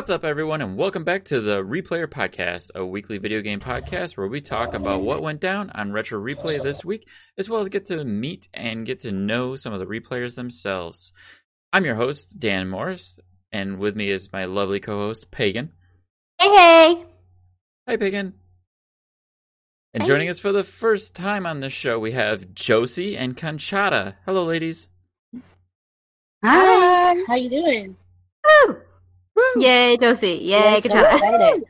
What's up, everyone, and welcome back to the Replayer Podcast, a weekly video game podcast where we talk about what went down on Retro Replay this week, as well as get to meet and get to know some of the replayers themselves. I'm your host, Dan Morris, and with me is my lovely co host, Pagan. Hey, hey. Hi, Pagan. And Hey. joining us for the first time on this show, we have Yossi and Conchata. Hello, ladies. Hi, how you doing? Woo. Yay, Yossi. Yay, Conchata. excited.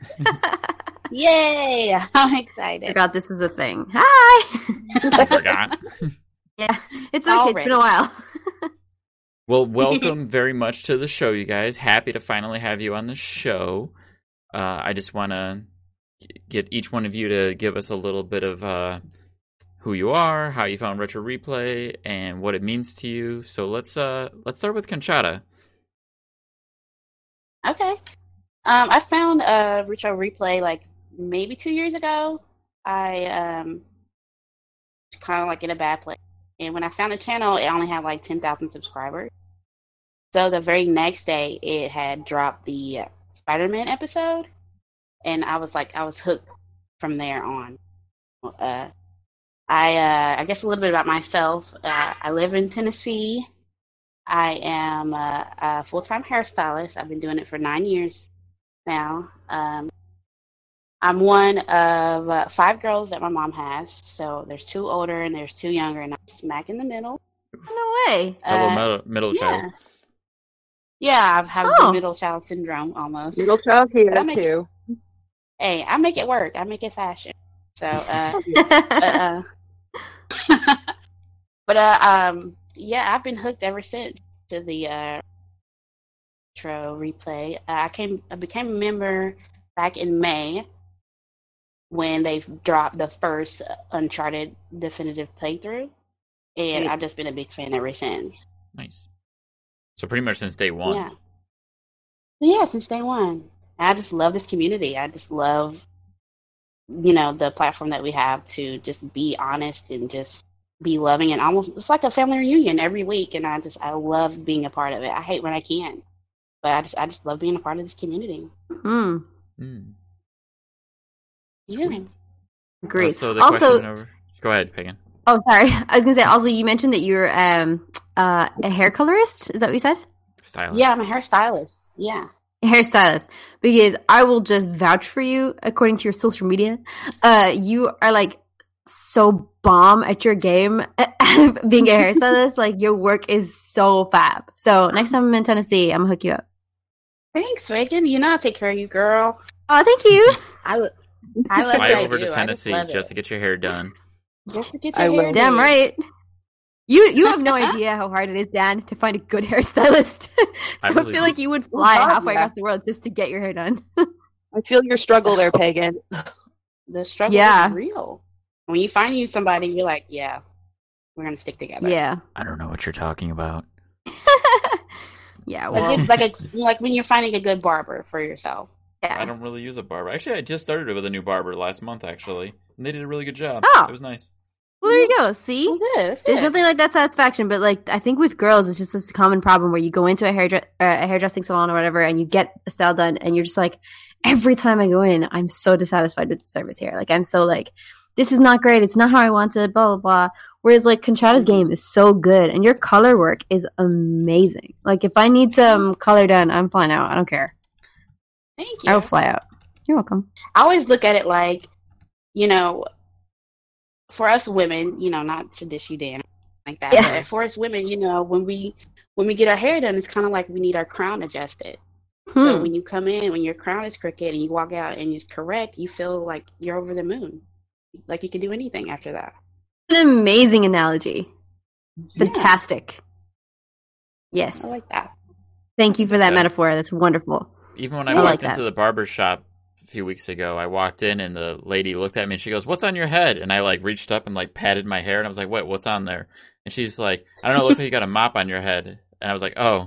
Yay! I'm excited. Forgot this was a thing. Hi. I forgot. yeah, it's okay. It's been a while. Well, welcome very much to the show, you guys. Happy to finally have you on the show. Uh, I just want to get each one of you to give us a little bit of uh, who you are, how you found retro replay, and what it means to you. So let's uh, let's start with Conchata. Okay. Um, I found a retro replay like maybe two years ago. I um kind of like in a bad place, and when I found the channel, it only had like ten thousand subscribers. So the very next day, it had dropped the Spider-Man episode, and I was like, I was hooked from there on. Uh, I uh, I guess a little bit about myself. Uh, I live in Tennessee. I am a, a full-time hairstylist. I've been doing it for nine years now. Um, I'm one of uh, five girls that my mom has. So there's two older and there's two younger, and I'm smack in the middle. No way. Fellow Uh, middle, middle Yeah, child. yeah. I've had Oh. middle child syndrome almost. Middle child here That makes- too. Hey, I make it work. I make it fashion. So, uh, but, uh, but uh, um, yeah, I've been hooked ever since to the uh, retro replay. Uh, I came, I became a member back in May when they dropped the first Uncharted definitive playthrough, and Yeah. I've just been a big fan ever since. Nice. So pretty much since day one. Yeah, yeah, since day one. I just love this community. I just love, you know, the platform that we have to just be honest and just be loving and almost it's like a family reunion every week and I just I love being a part of it. I hate when I can't. But I just I just love being a part of this community. mm, Hmm. Yeah. Great. So the also, question over. Go ahead, Pagan. oh, sorry. I was gonna say. Also, you mentioned that you're um uh, a hair colorist. Is that what you said? Stylist. Yeah, I'm a hairstylist. Yeah. Hairstylist. Because I will just vouch for you according to your social media. Uh, you are like so bomb at your game being a hairstylist. like your work is so fab. So next uh-huh. time I'm in Tennessee, I'm gonna hook you up. Thanks, Megan. You know I take care of you, girl. Oh, thank you. I lo- I love Fly what I over do. to Tennessee love just to get your hair done. Just to get your will. hair done. Damn did. right. You you have no idea how hard it is, Dan, to find a good hairstylist. so I I, feel it. like you would fly God, halfway yeah. across the world just to get your hair done. I feel your struggle there, Pagan. The struggle Yeah. is real. When you find you somebody, you're like, yeah, we're gonna stick together. yeah. I don't know what you're talking about. yeah, Like, well, it's like a, like when you're finding a good barber for yourself. yeah. I don't really use a barber. Actually, I just started with a new barber last month, actually, and they did a really good job. Oh. It was nice. Well, there you go. See, Well, good. it's there's nothing like that satisfaction. But like, I think with girls, it's just this common problem where you go into a hair uh, a hairdressing salon or whatever, and you get a style done, and you're just like, every time I go in, I'm so dissatisfied with the service here. Like, I'm so like, this is not great. It's not how I want it. Blah blah blah. Whereas like Conchata's game is so good, and your color work is amazing. Like, if I need some color done, I'm flying out. I don't care. Thank you. I will fly out. You're welcome. I always look at it like, you know, for us women, you know, not to dish you Dan like that, Yeah. but for us women, you know, when we when we get our hair done, it's kind of like we need our crown adjusted. So Hmm. when you come in, when your crown is crooked and you walk out and it's correct, you feel like you're over the moon, like you can do anything after that. An amazing analogy. Yeah, Fantastic. Yes. I like that. Thank you for that Yeah. metaphor. That's wonderful. Even when I I walked like that. into the barber shop a few weeks ago, I walked in and the lady looked at me and she goes, "What's on your head?" And I like reached up and like patted my hair and I was like, "What? What's on there?" And she's like, "I don't know. It looks like you got a mop on your head." And I was like, "Oh,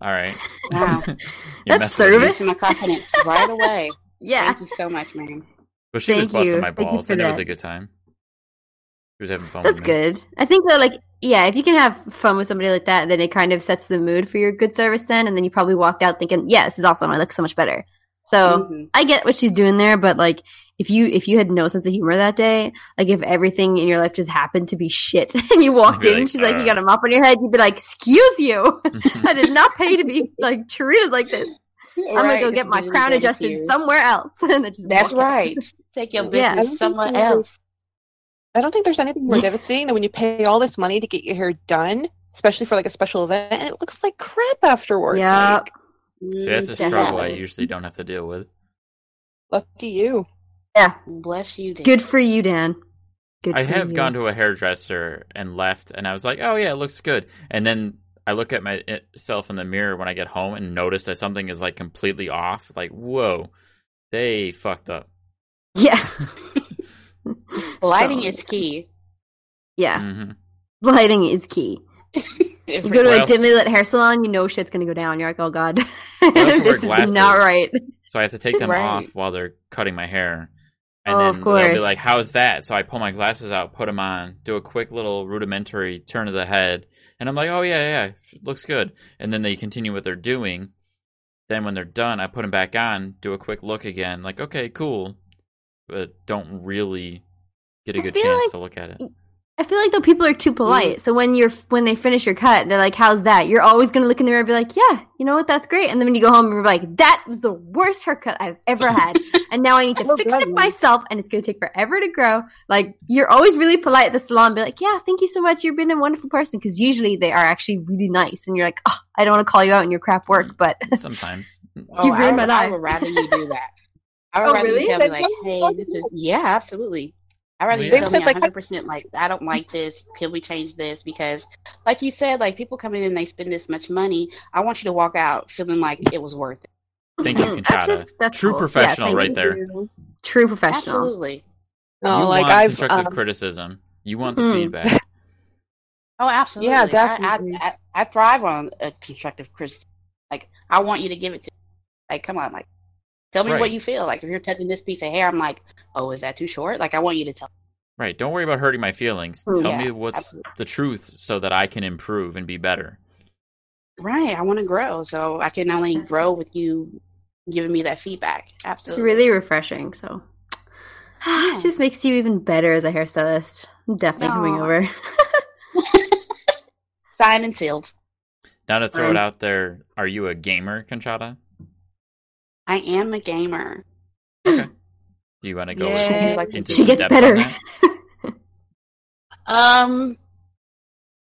all right." Wow. That's messing with me. service. Boosting my confidence right away. Yeah. Thank you so much, ma'am. But she was Thank busting you. my Thank you balls, for and it was a good time. She was having fun. That's with me. good. I think that, like, yeah, if you can have fun with somebody like that, then it kind of sets the mood for your good service then, and then you probably walked out thinking, yeah, this is awesome. I look so much better. So Mhm. I get what she's doing there, but like, if you if you had no sense of humor that day, like if everything in your life just happened to be shit, and you walked in, like, she's like, "Uh." "You got a mop on your head," you'd be like, "Excuse you, I did not pay to be like treated like this. I'm gonna go get my crown adjusted here. somewhere else." and just That's right. Take your Yeah. business somewhere else. I don't think there's anything more devastating than when you pay all this money to get your hair done, especially for like a special event, and it looks like crap afterward. Yep. Like, See, that's a mm-hmm. struggle I usually don't have to deal with. lucky you. Yeah. Bless you, Dan. Good for you, Dan. Good I have you. gone to a hairdresser and left, and I was like, "Oh yeah, it looks good." And then I look at myself in the mirror when I get home and notice that something is like completely off. Like, whoa, they fucked up. Yeah. Lighting So, is key. Yeah. hmm Lighting is key. You go to What a dimly lit hair salon, you know shit's gonna go down. You're like, oh god, also wear this is not right. So I have to take them Right. off while they're cutting my hair. And Oh, then of they'll be course. like, "How's that?" So I pull my glasses out, put them on, do a quick little rudimentary turn of the head, and I'm like, "Oh yeah, yeah, looks good." And then they continue what they're doing. Then when they're done, I put them back on, do a quick look again, like, "Okay, cool," but don't really get a good chance like- to look at it. I feel like though people are too polite. So when you're when they finish your cut, they're like, "How's that?" You're always gonna look in the mirror and be like, "Yeah, you know what? That's great." And then when you go home, and you're like, "That was the worst haircut I've ever had," and now I need to Oh, fix it no. myself, and it's gonna take forever to grow. Like you're always really polite at the salon, be like, "Yeah, thank you so much. You've been a wonderful person." Because usually they are actually really nice, and you're like, "Oh, I don't want to call you out in your crap work, mm, but Sometimes. Oh, You I ruined would, my I life. would rather you do that. I would Oh, rather really? you tell me like, hey, this is yeah, absolutely. I'd rather you They've tell said, me like, 100 percent like I don't like this. Can we change this? Because, like you said, like people come in and they spend this much money. I want you to walk out feeling like it was worth it. Thank you. Conchata. Actually, that's True cool. professional Yeah, right thank there. you. True professional. Absolutely. No, you like want I've constructive um, criticism. You want the Hmm. feedback. Oh, absolutely. Yeah, definitely. I, I, I thrive on a constructive criticism. Like I want you to give it to. Me. Like, come on, like, tell me Right. what you feel. Like, if you're touching this piece of hair, I'm like, oh, is that too short? Like, I want you to tell. Right. Don't worry about hurting my feelings. Mm, Tell yeah, me what's absolutely. the truth so that I can improve and be better. Right. I want to grow, so I can only That's grow with you giving me that feedback. Absolutely. It's Absolutely. really refreshing. So Yeah. it just makes you even better as a hairstylist. I'm definitely coming over. signed and sealed. Now to throw it out there, are you a gamer, Conchata? I am a gamer. Okay. Do you want to go Yeah. into, into She gets depth better. Um,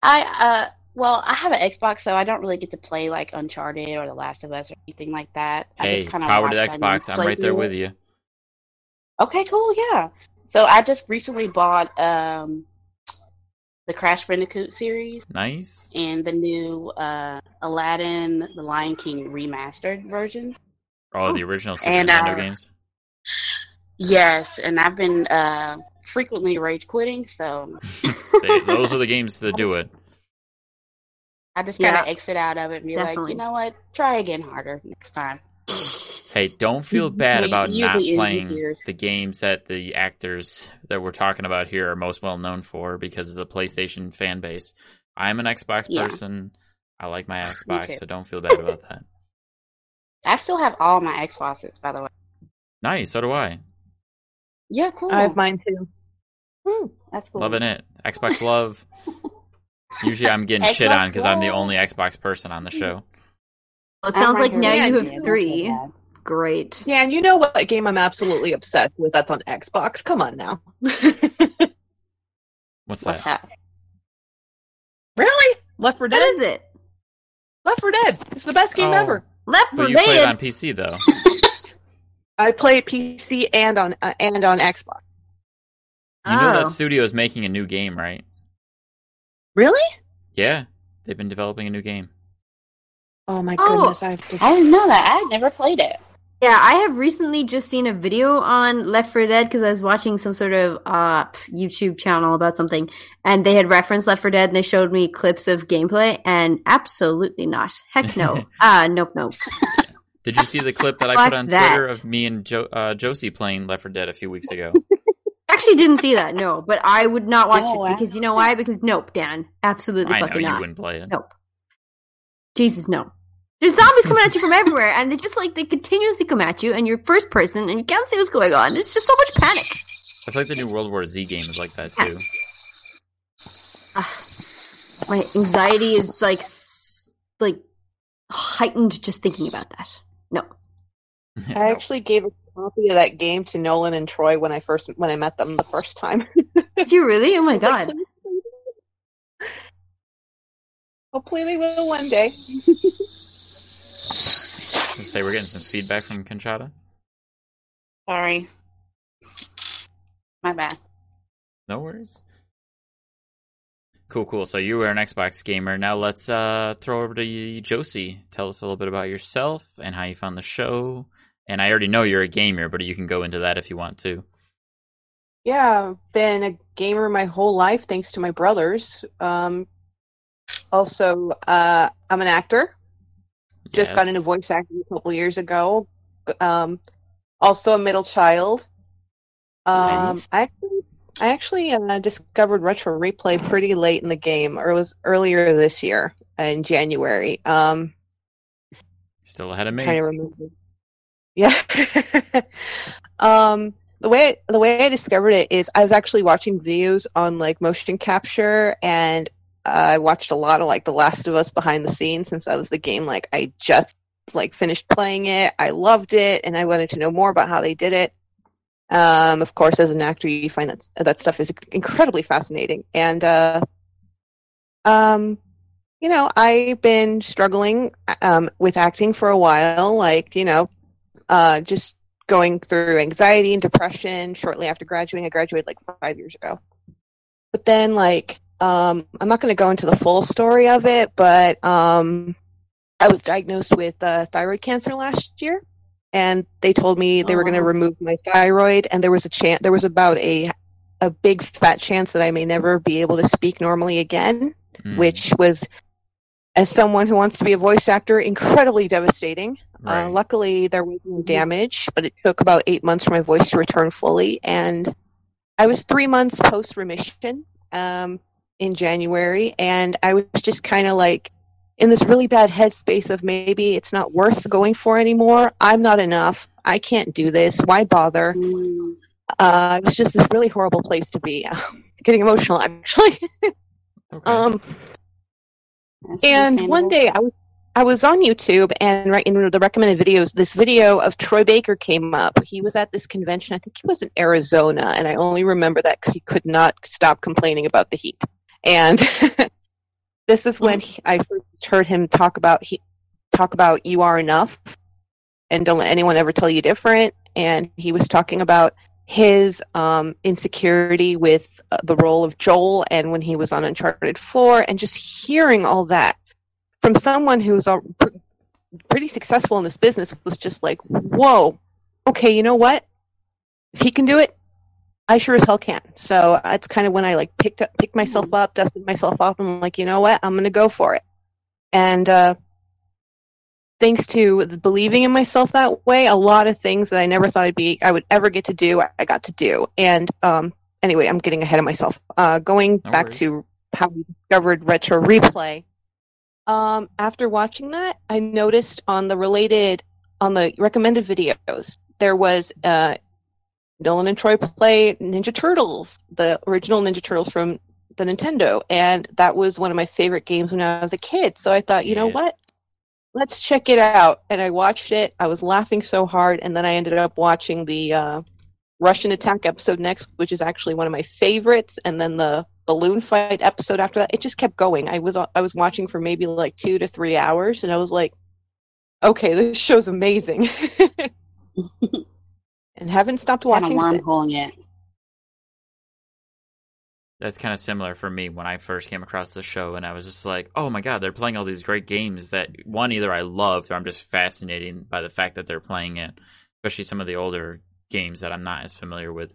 I uh, well, I have an Xbox, so I don't really get to play like Uncharted or The Last of Us or anything like that. I Hey, just kinda power to the watch my niece Xbox. I'm right there with you. Okay, cool, yeah. So I just recently bought um the Crash Bandicoot series Nice. and the new uh Aladdin, The Lion King remastered version. Oh, the original Super And, Nintendo uh, games. Yes, and I've been uh frequently rage quitting, so They, those are the games that do it. I just gotta Yeah. exit out of it and be like, you know what? Try again harder next time. Hey, don't feel bad about usually not playing years. the games that the actors that we're talking about here are most well known for because of the PlayStation fan base. I'm an Xbox Yeah. person. I like my Xbox, so don't feel bad about that. I still have all my Xboxes, by the way. Nice, so do I. Yeah, cool. I have mine too. That's cool. Loving it. Xbox love. Usually I'm getting shit on because I'm the only Xbox person on the show. Well, it sounds like now you have three. Great. Yeah, and you know what game I'm absolutely obsessed with that's on Xbox? Come on now. What's bad. What's that? that? really? Left 4 What Dead? is it? Left 4 Dead. It's the best game Oh. ever. Left But 4 you play it on PC though. I play PC and on uh, and on Xbox. You know Oh. that studio is making a new game, right? Really? Yeah, they've been developing a new game. Oh my Oh. goodness! I've just I didn't know that. I had never played it. Yeah, I have recently just seen a video on Left 4 Dead because I was watching some sort of uh, YouTube channel about something, and they had referenced Left 4 Dead, and they showed me clips of gameplay, and absolutely not. Heck no. Ah, nope, nope. Did you see the clip that I put on that. Twitter of me and jo- uh, Yossi playing Left 4 Dead a few weeks ago? Actually, didn't see that. No, but I would not watch No, it because you know why? Because nope, Dan, absolutely I know fucking you not. wouldn't play it. Nope. Jesus, no. There's zombies coming at you from everywhere, and they just like they continuously come at you, and you're first person, and you can't see what's going on. It's just so much panic. I feel like the new World War Z game is like that too. Ah, my anxiety is like like heightened just thinking about that. No. I actually gave a copy of that game to Nolan and Troy when I first when I met them the first time. Did you really? Oh my I was like, god. "Please play this." Hopefully they will one day. Let's say we're getting some feedback from Conchata. Sorry. My bad. No worries. Cool, cool. So you were an Xbox gamer. Now let's uh, throw over to you, Yossi. Tell us a little bit about yourself and how you found the show. And I already know you're a gamer, but you can go into that if you want to. Yeah, I've been a gamer my whole life thanks to my brothers. Um, also, uh, I'm an actor. Just Yes. got into voice acting a couple years ago. Um, also a middle child. Um, I actually, I actually uh, discovered retro replay pretty late in the game, or it was earlier this year in January. Um, Still ahead of me. trying to remember. Yeah. um, the way the way I discovered it is I was actually watching videos on like motion capture, and I watched a lot of like The Last of Us behind the scenes since that was the game like I just like finished playing it. I loved it, and I wanted to know more about how they did it. Um, of course, as an actor, you find that that stuff is incredibly fascinating, and uh, um, you know, I've been struggling um, with acting for a while, like, you know, uh, just going through anxiety and depression shortly after graduating. I graduated like five years ago. But then, like, um, I'm not going to go into the full story of it, but um, I was diagnosed with uh, thyroid cancer last year, and they told me they were going to Oh. remove my thyroid, and there was a chance, there was about a a big fat chance that I may never be able to speak normally again Mm, which was, as someone who wants to be a voice actor, incredibly devastating. right. Uh, luckily, there was no damage, but it took about eight months for my voice to return fully. And I was three months post remission um, in January, and I was just kind of like in this really bad headspace of maybe it's not worth going for anymore. I'm not enough. I can't do this. Why bother? Mm. Uh, it was just this really horrible place to be. Getting emotional, actually. okay. Um, That's and one day I was I was on YouTube and right in the recommended videos, this video of Troy Baker came up. He was at this convention. I think he was in Arizona, and I only remember that because he could not stop complaining about the heat. And this is when he, I first heard him talk about he talk about you are enough, and don't let anyone ever tell you different. And he was talking about his um, insecurity with uh, the role of Joel and when he was on Uncharted 4, and just hearing all that from someone who's pr- pretty successful in this business was just like, whoa, okay, you know what? If he can do it, I sure as hell can. So that's kind of when I like picked up, picked myself up, dusted myself off, and I'm like, you know what? I'm gonna go for it. And uh, thanks to believing in myself that way, a lot of things that I never thought I'd be, I would ever get to do, I, I got to do. And um, anyway, I'm getting ahead of myself. Uh, going No back worries. to how we discovered retro replay. Um, after watching that, I noticed on the related, on the recommended videos, there was uh, Nolan and Troy play Ninja Turtles, the original Ninja Turtles from the Nintendo, and that was one of my favorite games when I was a kid. So I thought, you know what? Let's check it out. And I watched it. I was laughing so hard, and then I ended up watching the uh, Rush'n Attack episode next, which is actually one of my favorites, and then the balloon fight episode after that. It just kept going. I was I was watching for maybe like two to three hours, and I was like, okay, this show's amazing. and haven't stopped Kind of watching since. wormholing it. That's kind of similar for me when I first came across the show, and I was just like, "Oh my god, they're playing all these great games that one either I loved or I'm just fascinated by the fact that they're playing it, especially some of the older games that I'm not as familiar with."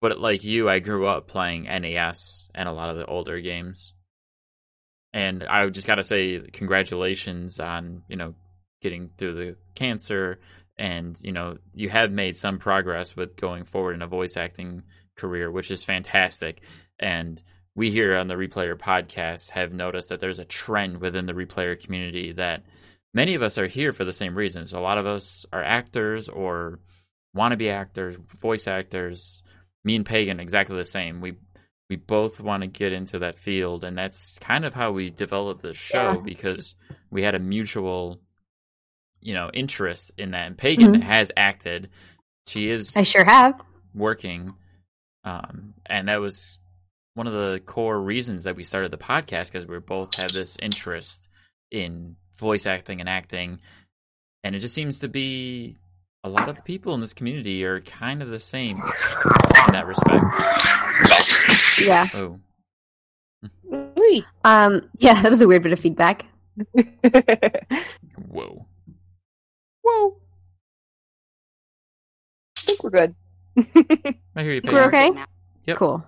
But like you, I grew up playing NES and a lot of the older games, and I just got to say congratulations on you know getting through the cancer, and you know you have made some progress with going forward in a voice acting career, which is fantastic. And we here on the Replayer podcast have noticed that there's a trend within the Replayer community that many of us are here for the same reasons. A lot of us are actors or want to be actors, voice actors. Me and Pagan exactly the same. We we both want to get into that field, and that's kind of how we developed this show Yeah. because we had a mutual, you know, interest in that. And Pagan Mhm. has acted. She is I sure have. working um, and that was one of the core reasons that we started the podcast because we both have this interest in voice acting and acting and it just seems to be a lot of the people in this community are kind of the same in that respect Yeah. oh Whee! Um. Yeah, that was a weird bit of feedback. whoa Whoa. I think we're good. i hear you We're okay? Yep. Cool.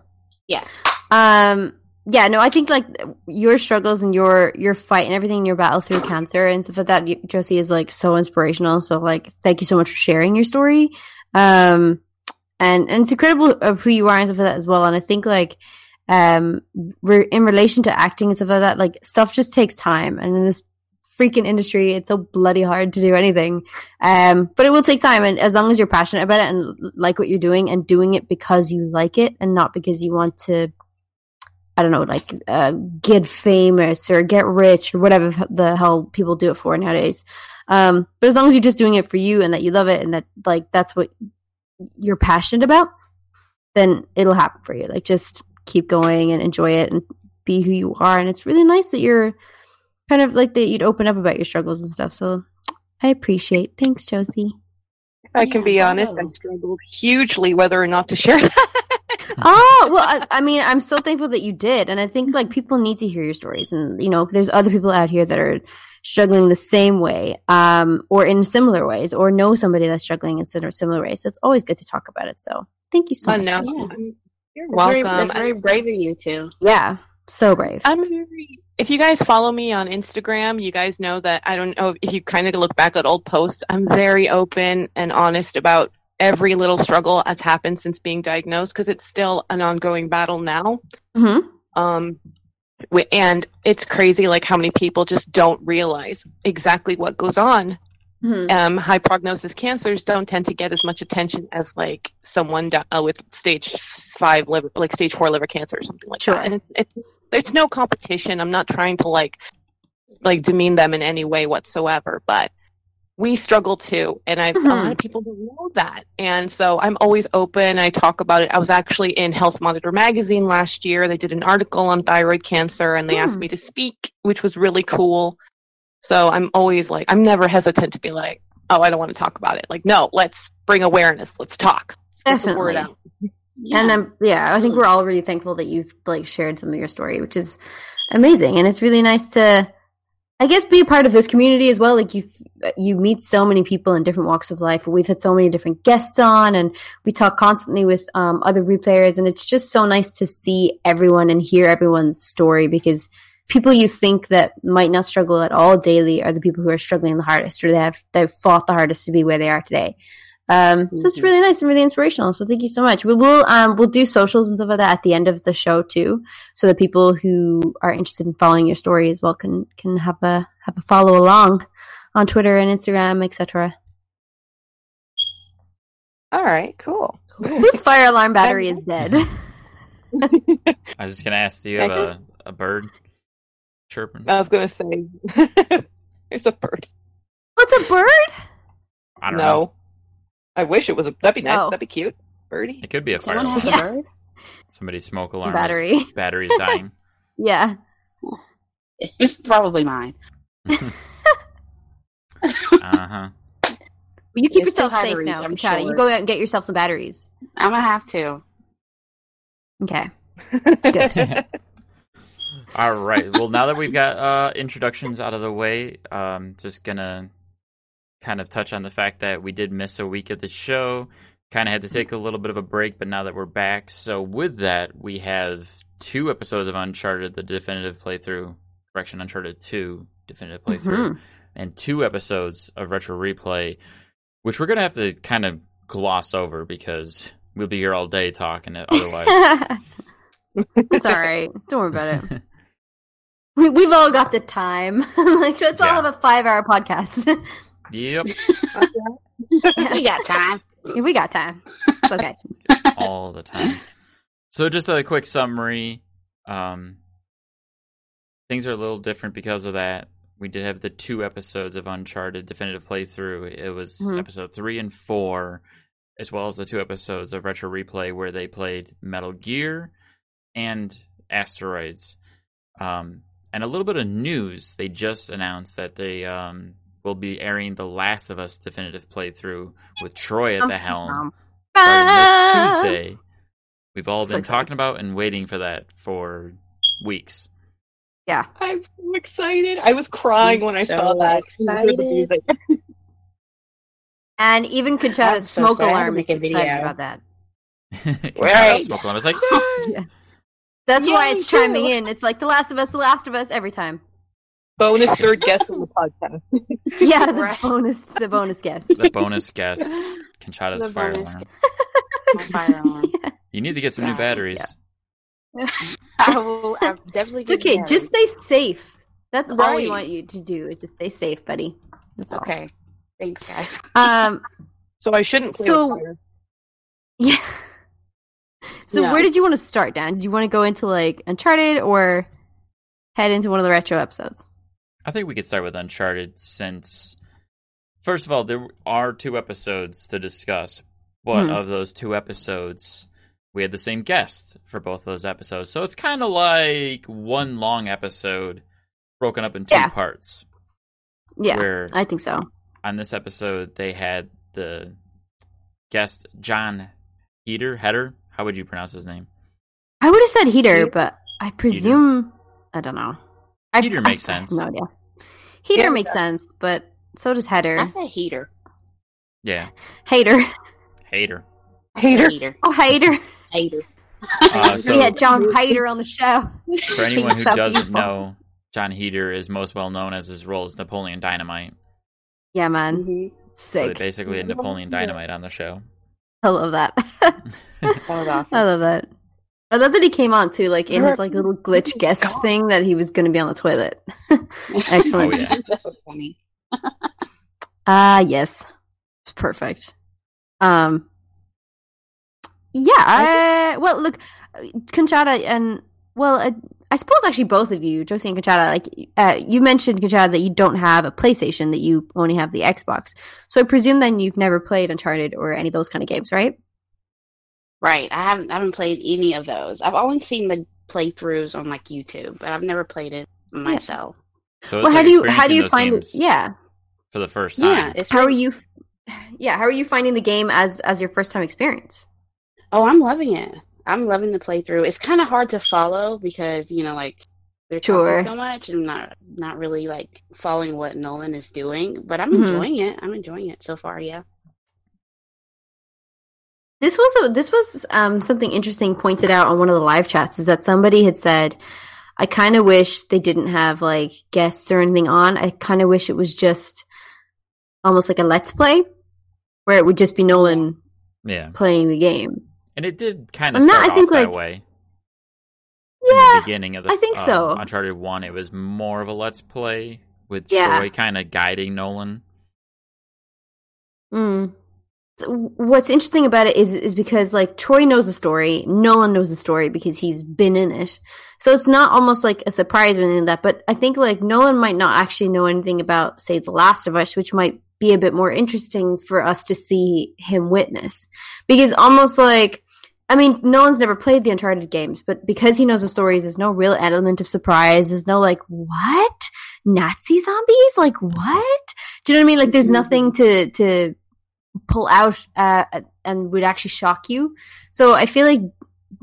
Yeah. Um. Yeah. No, I think like your struggles and your your fight and everything, in your battle through cancer and stuff like that, you- Yossi is like so inspirational. So like, thank you so much for sharing your story. Um. And and it's incredible of who you are and stuff like that as well. And I think like, um we're in relation to acting and stuff like that, like stuff just takes time. And in this freaking industry, it's so bloody hard to do anything. Um, but it will take time, and as long as you're passionate about it and like what you're doing, and doing it because you like it, and not because you want to, I don't know, like uh, get famous or get rich or whatever the hell people do it for nowadays. Um, but as long as you're just doing it for you and that you love it and that like that's what you're passionate about, then it'll happen for you. Like just keep going and enjoy it and be who you are. And it's really nice that you're kind of like that you'd open up about your struggles and stuff. So I appreciate. Thanks, Yossi. If I can Yeah, be honest, I bravo. struggled hugely whether or not to share that. oh well I, I mean i'm so thankful that you did and i think like people need to hear your stories and you know there's other people out here that are struggling the same way um or in similar ways or know somebody that's struggling in similar similar ways so it's always good to talk about it so thank you so Oh, much no. Yeah. You're That's very, welcome. that's very brave of you too. yeah so brave I'm very. If you guys follow me on Instagram, you guys know that I don't know if you kind of look back at old posts. I'm very open and honest about every little struggle that's happened since being diagnosed because it's still an ongoing battle now. hmm Um, and it's crazy like how many people just don't realize exactly what goes on. hmm Um, high prognosis cancers don't tend to get as much attention as like someone uh, with stage five liver, like stage four liver cancer or something like Sure. that. And it, it, there's no competition. I'm not trying to like like demean them in any way whatsoever, but we struggle too, and I a Mhm. lot of people don't know that, and so I'm always open. I talk about it. I was actually in Health Monitor magazine last year. They did an article on thyroid cancer, and they asked Hmm. me to speak, which was really cool. So I'm always like, I'm never hesitant to be like, oh, I don't want to talk about it. Like, no, let's bring awareness. Let's talk. Let's get the word out. Yeah. and i'm yeah i think we're all really thankful that you've like shared some of your story which is amazing and it's really nice to i guess be a part of this community as well like you you meet so many people in different walks of life we've had so many different guests on and we talk constantly with um, other replayers and it's just so nice to see everyone and hear everyone's story because people you think that might not struggle at all daily are the people who are struggling the hardest or they have they've fought the hardest to be where they are today. Um, so it's Mhm. really nice and really inspirational. So thank you so much. We will um we'll do socials and stuff like that at the end of the show too, so that people who are interested in following your story as well can can have a have a follow along on Twitter and Instagram, etc. All right, cool. Whose fire alarm battery is dead? I was just gonna ask, do you have a, a bird chirping? I was gonna say, there's a bird. What's a bird? I don't no, know. I wish it was a. That'd be nice. Oh. That'd be cute. Birdie. It could be a fire Someone alarm. Yeah. a bird. Somebody's smoke alarm. is- Battery. Battery's dying. Yeah. It's probably mine. uh huh. Well, you keep It's yourself safe now, I'm Conchata. You go out and get yourself some batteries. I'm gonna have to. Okay. Good. All right. Well, now that we've got uh, introductions out of the way, um, just gonna kind of touch on the fact that we did miss a week of the show. Kind of had to take a little bit of a break, but now that we're back, so with that, we have two episodes of Uncharted, the definitive playthrough. Correction, Uncharted Two definitive playthrough, Mhm. and two episodes of retro replay, which we're gonna have to kind of gloss over because we'll be here all day talking it otherwise. it's all right. Don't worry about it. We, we've all got the time. like, let's all have a five-hour podcast. yep, we got time. we got time. It's okay. all the time. So just a quick summary. Um, things are a little different because of that. We did have the two episodes of Uncharted definitive playthrough. It was Mhm. episode three and four, as well as the two episodes of Retro Replay where they played Metal Gear and Asteroids. Um, and a little bit of news. They just announced that they um, will be airing the Last of Us definitive playthrough with Troy at the helm Um, ah! this Tuesday. We've all So been excited. talking about and waiting for that for weeks. Yeah. I'm so excited. I was crying when I So saw that. excited. And even I'm Conchata's so smoke sad alarm is make a excited video. about that. Right. Smoke alarm. I was like, "Yay!" That's Yeah, why it's chiming too. in. It's like The Last of Us, The Last of Us every time. Bonus third guest on the podcast. Yeah, the Right. bonus, the bonus guest. the bonus guest, Conchata's The fire bonus alarm. My fire alarm. You need to get some new Yeah. batteries. I will. I'm definitely. It's okay. getting Just stay safe. That's all we want you to do. Is just stay safe, buddy. That's all. Okay. Thanks, guys. Um. So I shouldn't So- fire. Yeah. So No. where did you want to start, Dan? Do you want to go into like Uncharted or head into one of the retro episodes? I think we could start with Uncharted since, first of all, there are two episodes to discuss. But Hmm. of those two episodes, we had the same guest for both those episodes. So it's kind of like one long episode broken up in two Yeah. parts. Yeah, Where I think so. on this episode they had the guest John Heater Header. How would you pronounce his name? I would have said heater, Heater. but I presume I don't know. I, Heater I- makes I sense. no idea. Heater Yeah, makes sense, but so does header. I said heater. Yeah, Hater. Hater. Hater. Heater. Oh, hater. Hater. Uh, so we had John Hater on the show. for anyone who so doesn't evil. know, Jon Heder is most well known as his role as Napoleon Dynamite. Yeah, man. Mhm. So basically had Napoleon Dynamite on the show. I love that. That was awesome. I love that. I love that he came on too, like in his like little glitch guest God. thing that he was going to be on the toilet. Excellent. Oh, yeah. That's so funny. Ah, yes, perfect. Um, yeah. I, well, look, Conchata and well, uh, I suppose actually both of you, Yossi and Conchata, like uh, you mentioned Conchata that you don't have a PlayStation, that you only have the Xbox. So I presume then you've never played Uncharted or any of those kind of games, right? Right. I haven't. I haven't played any of those. I've only seen the playthroughs on like YouTube, but I've never played it myself. So it's well, how do you how do you find Yeah. for the first time. Yeah. It's How are you? Yeah, how are you finding the game as as your first time experience? Oh, I'm loving it. I'm loving the playthrough. It's kind of hard to follow because you know, like they're Sure. talking so much, and I'm not not really like following what Nolan is doing. But I'm Mhm. enjoying it. I'm enjoying it so far. Yeah. This was a, this was um, something interesting pointed out on one of the live chats is that somebody had said I kind of wish they didn't have like guests or anything on. I kind of wish it was just almost like a let's play where it would just be Nolan Yeah, playing the game. and it did kind of I'm not- start I think, off that like- way. Yeah, beginning of the I think um, so. Uncharted One, it was more of a let's play with Yeah. Troy kind of guiding Nolan. Mm. What's interesting about it is is because like Troy knows the story, Nolan knows the story because he's been in it. So it's not almost like a surprise or anything like that. But I think like Nolan might not actually know anything about, say, The Last of Us, which might be a bit more interesting for us to see him witness. Because almost like I mean, Nolan's never played the Uncharted games, but because he knows the stories, there's no real element of surprise. There's no like, what? Nazi zombies? Like what? Do you know what I mean? Like there's mm-hmm. nothing to to pull out uh, and would actually shock you. So I feel like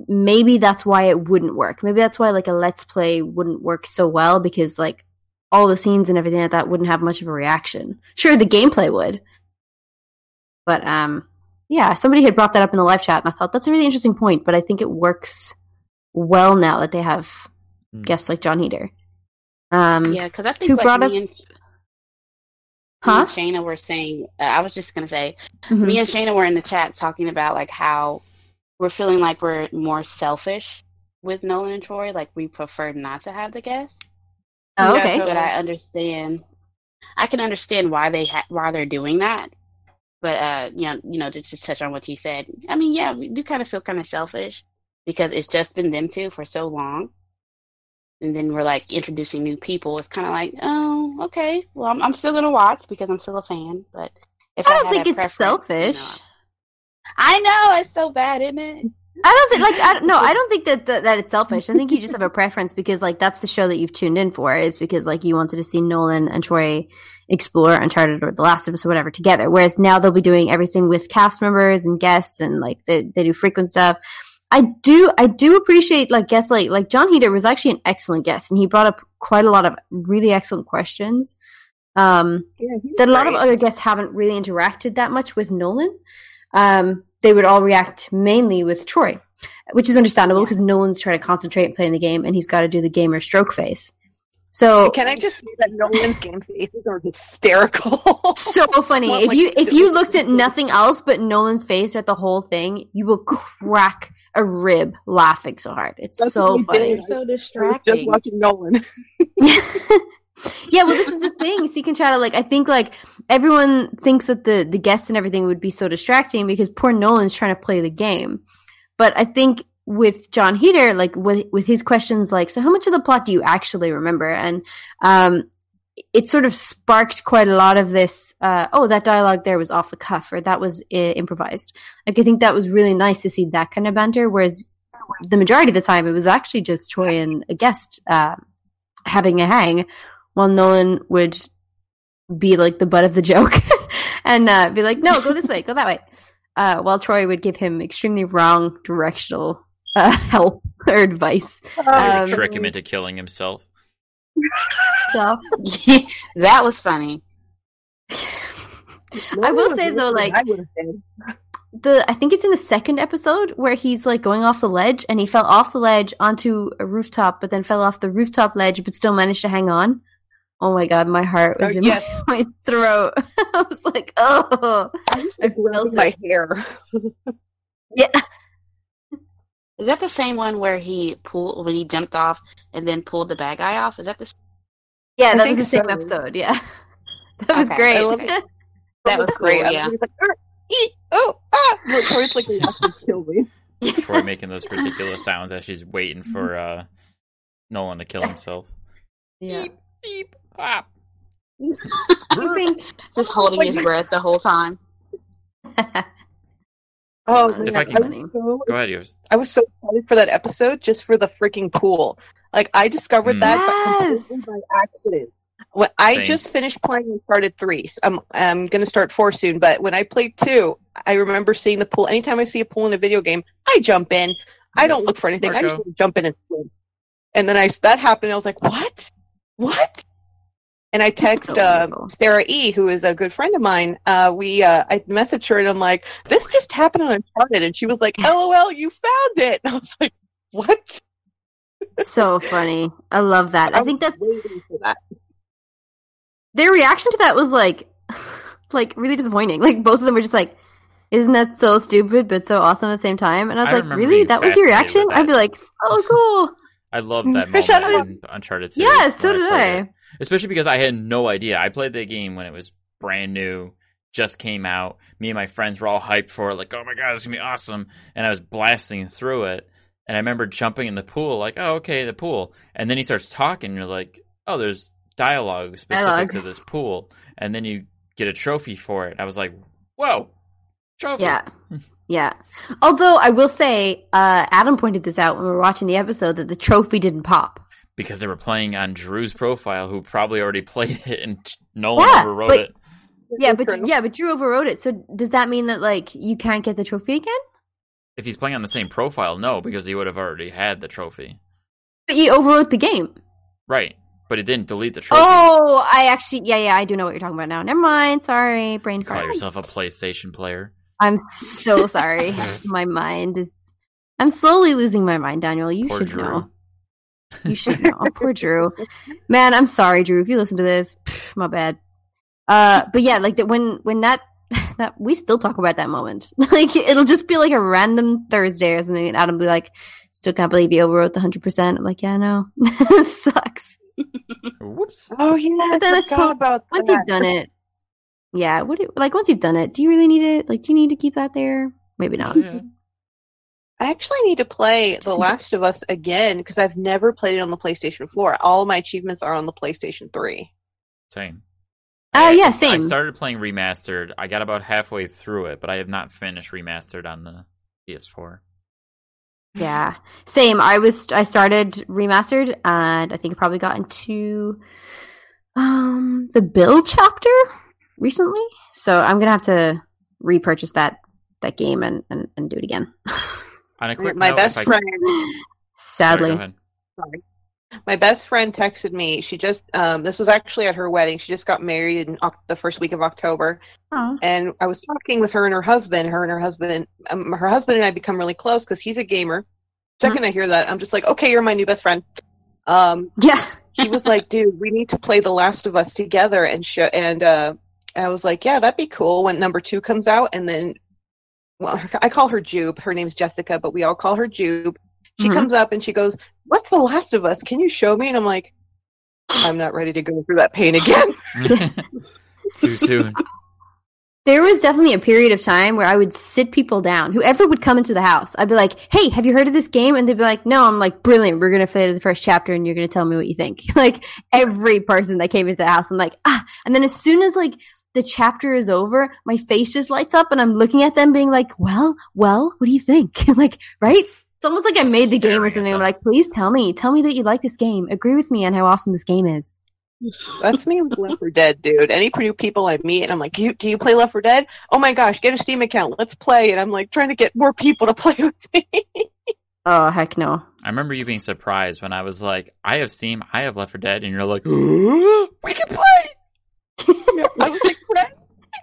maybe that's why it wouldn't work. Maybe that's why like a let's play wouldn't work so well because like all the scenes and everything like that wouldn't have much of a reaction. Sure, the gameplay would, but um, yeah, somebody had brought that up in the live chat, and I thought that's a really interesting point. But I think it works well now that they have Hmm. guests like Jon Heder. Um, Yeah, because I think Who like brought me up- and, me huh? and Shayna were saying. Uh, I was just gonna say, Mhm. me and Shayna were in the chat talking about like how we're feeling like we're more selfish with Nolan and Troy. Like we prefer not to have the guests. Oh, okay. But I understand. I can understand why they ha- why they're doing that. But uh, you know, you know, just to touch on what you said. I mean, yeah, we do kind of feel kind of selfish because it's just been them two for so long, and then we're like introducing new people. It's kind of like, oh, okay, well, I'm, I'm still gonna watch because I'm still a fan. But if I I, don't think it's preference, you know, selfish. I know it's so bad, isn't it? I don't think like I don't no, I don't think that, that that it's selfish. I think you just have a preference because like that's the show that you've tuned in for is because like you wanted to see Nolan and Troy explore Uncharted or The Last of Us or whatever together. Whereas now they'll be doing everything with cast members and guests and like they they do frequent stuff. I do I do appreciate like guests like like Jon Heder was actually an excellent guest and he brought up quite a lot of really excellent questions. Um Yeah, that a lot of other guests haven't really interacted that much with Nolan. Um, they would all react mainly with Troy, which is understandable Yeah. because Nolan's trying to concentrate and playing the game, and he's got to do the gamer stroke face. So Can I just say that Nolan's game faces are hysterical? so funny. If you if you looked at nothing else but Nolan's face at the whole thing, you will crack a rib laughing so hard. It's That's so funny. did. so I was just watching Nolan. yeah, well, this is the thing. So you can try to like. I think like everyone thinks that the the guests and everything would be so distracting because poor Nolan's trying to play the game. But I think with Jon Heder, like with with his questions, like, so how much of the plot do you actually remember? And um, it sort of sparked quite a lot of this. Uh, oh, that dialogue there was off the cuff, or that was uh, improvised. Like I think that was really nice to see that kind of banter. Whereas the majority of the time, it was actually just Troy and a guest uh, having a hang, while Nolan would be like the butt of the joke and uh, be like, "No, go this way, go that way," uh, while Troy would give him extremely wrong directional uh, help or advice. Um, trick him into killing himself. So that was funny. I will say, though, like- I would have been. the I think it's in the second episode where he's like going off the ledge and he fell off the ledge onto a rooftop, but then fell off the rooftop ledge, but still managed to hang on. Oh my god, my heart was Oh, in yes. my, my throat. I was like, oh, I felt Grabbing it. my hair. Yeah, Is that the same one where he pulled when he jumped off and then pulled the bad guy off? Is that the? yeah, that was the same so. episode. Yeah, that was Okay. great. I love it. That was great. cool, yeah. I like, "Er, oh, ah! Look, Tori's like, "Yes, you killed me." Troy making those ridiculous sounds as she's waiting for uh, Nolan to kill himself. yeah. Beep, beep, ah. Just holding his breath the whole time. Oh, If man, I I, can- was so, Go ahead, yours. I was so excited for that episode just for the freaking pool. Like I discovered Mm. that Yes. by accident. When I Same. just finished playing and started three. So I'm I'm gonna start four soon. But when I played two, I remember seeing the pool. Anytime I see a pool in a video game, I jump in. I don't look for anything. I just jump in and swim. And then I that happened. I was like, what? What? And I text so uh. Sarah E, who is a good friend of mine. Uh, we uh, I messaged her and I'm like, this just happened on Uncharted, and she was like, LOL, you found it. And I was like, what? so funny. I love that. I was think that's that. their reaction to that was like like really disappointing. Like both of them were just like, "Isn't that so stupid but so awesome at the same time?" And I was I like, "Really? That was your reaction?" I'd be like, "So cool." I love that Fish moment out of in Uncharted 2. yeah, so did played I. Especially because I had no idea. I played the game when it was brand new, just came out. Me and my friends were all hyped for it, like, oh my god, it's gonna be awesome. And I was blasting through it. And I remember jumping in the pool, like, oh, okay, the pool. And then he starts talking, and you're like, oh, there's dialogue specific Dialogue. to this pool. And then you get a trophy for it. I was like, whoa, trophy. Yeah. Yeah. Although I will say, uh, Adam pointed this out when we were watching the episode that the trophy didn't pop. Because they were playing on Drew's profile, who probably already played it, and Nolan Yeah, overwrote but- it. Yeah, but yeah, but Drew overrode it. So does that mean that like you can't get the trophy again? If he's playing on the same profile, no, because he would have already had the trophy. But you overwrote the game. Right. But it didn't delete the trophy. Oh, I actually, yeah, yeah, I do know what you're talking about now. Never mind. Sorry, brain you call yourself a PlayStation player. I'm so sorry. my mind is. I'm slowly losing my mind, Daniel. You Poor should Drew. know. You should know. Poor Drew. Man, I'm sorry, Drew. If you listen to this, pff, my bad. Uh, but yeah, like that when when that that we still talk about that moment. Like it'll just be like a random Thursday or something, and Adam will be like, "Still can't believe you overwrote the hundred percent." I'm like, "Yeah, no, it sucks." Whoops. Oh yeah, But then I I suppose about Once that. you've done it, yeah. What do, like once you've done it, do you really need it? Like, do you need to keep that there? Maybe not. Yeah. I actually need to play The Just- Last of Us again because I've never played it on the PlayStation 4. All my achievements are on the PlayStation 3. Same. Uh, I- yeah, same. I started playing remastered. I got about halfway through it, but I have not finished remastered on the PS4. Yeah, same. I was I started remastered, and I think I probably got into um the Bill chapter recently. So I'm gonna have to repurchase that that game and and, and do it again. On a quick My note, best if I- friend, Sorry, go Sadly, ahead. my best friend texted me. She just um, this was actually at her wedding. She just got married in Oc- the first week of October, Aw. and I was talking with her and her husband. Her and her husband, um, her husband and I become really close because he's a gamer. Second I hear that, I'm just like, okay, you're my new best friend. Um, yeah. he was like, dude, we need to play The Last of Us together and show. And uh, I was like, yeah, that'd be cool when number two comes out. And then, well, I call her Jube. Her name's Jessica, but we all call her Jube. She Mhm. comes up and she goes, "What's The Last of Us? Can you show me?" And I'm like, I'm not ready to go through that pain again. Too soon. There was definitely a period of time where I would sit people down. Whoever would come into the house, I'd be like, "Hey, have you heard of this game?" And they'd be like, "No." I'm like, "Brilliant! We're gonna play the first chapter, and you're gonna tell me what you think." like every person that came into the house, I'm like, "Ah!" And then as soon as like the chapter is over, my face just lights up, and I'm looking at them, being like, "Well, well, what do you think?" like, right? It's almost like I made the game or something. I'm like, "Please tell me, tell me that you like this game. Agree with me on how awesome this game is." That's me with Left 4 Dead, dude. Any new people I meet, and I'm like, do you, do you play Left 4 Dead? Oh my gosh, get a Steam account. Let's play. And I'm like trying to get more people to play with me. Oh heck no! I remember you being surprised when I was like, I have Steam, I have Left 4 Dead, and you're like, we can play! I was like, Fred,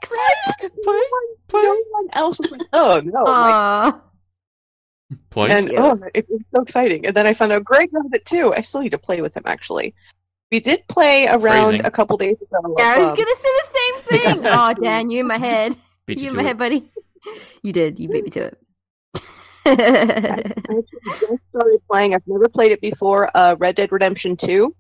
Fred, no one, play. no one else was like, oh no. I'm like, Play? and Yeah. oh, it was so exciting. And then I found out Greg had it too. I still need to play with him actually. We did play around Phrasing. a couple days ago. Yeah, I was um, gonna say the same thing. oh, Dan, you in my head. Beat You you in my it. head, buddy. You did. You beat me to it. I actually just started playing. I've never played it before. Uh, Red Dead Redemption Two.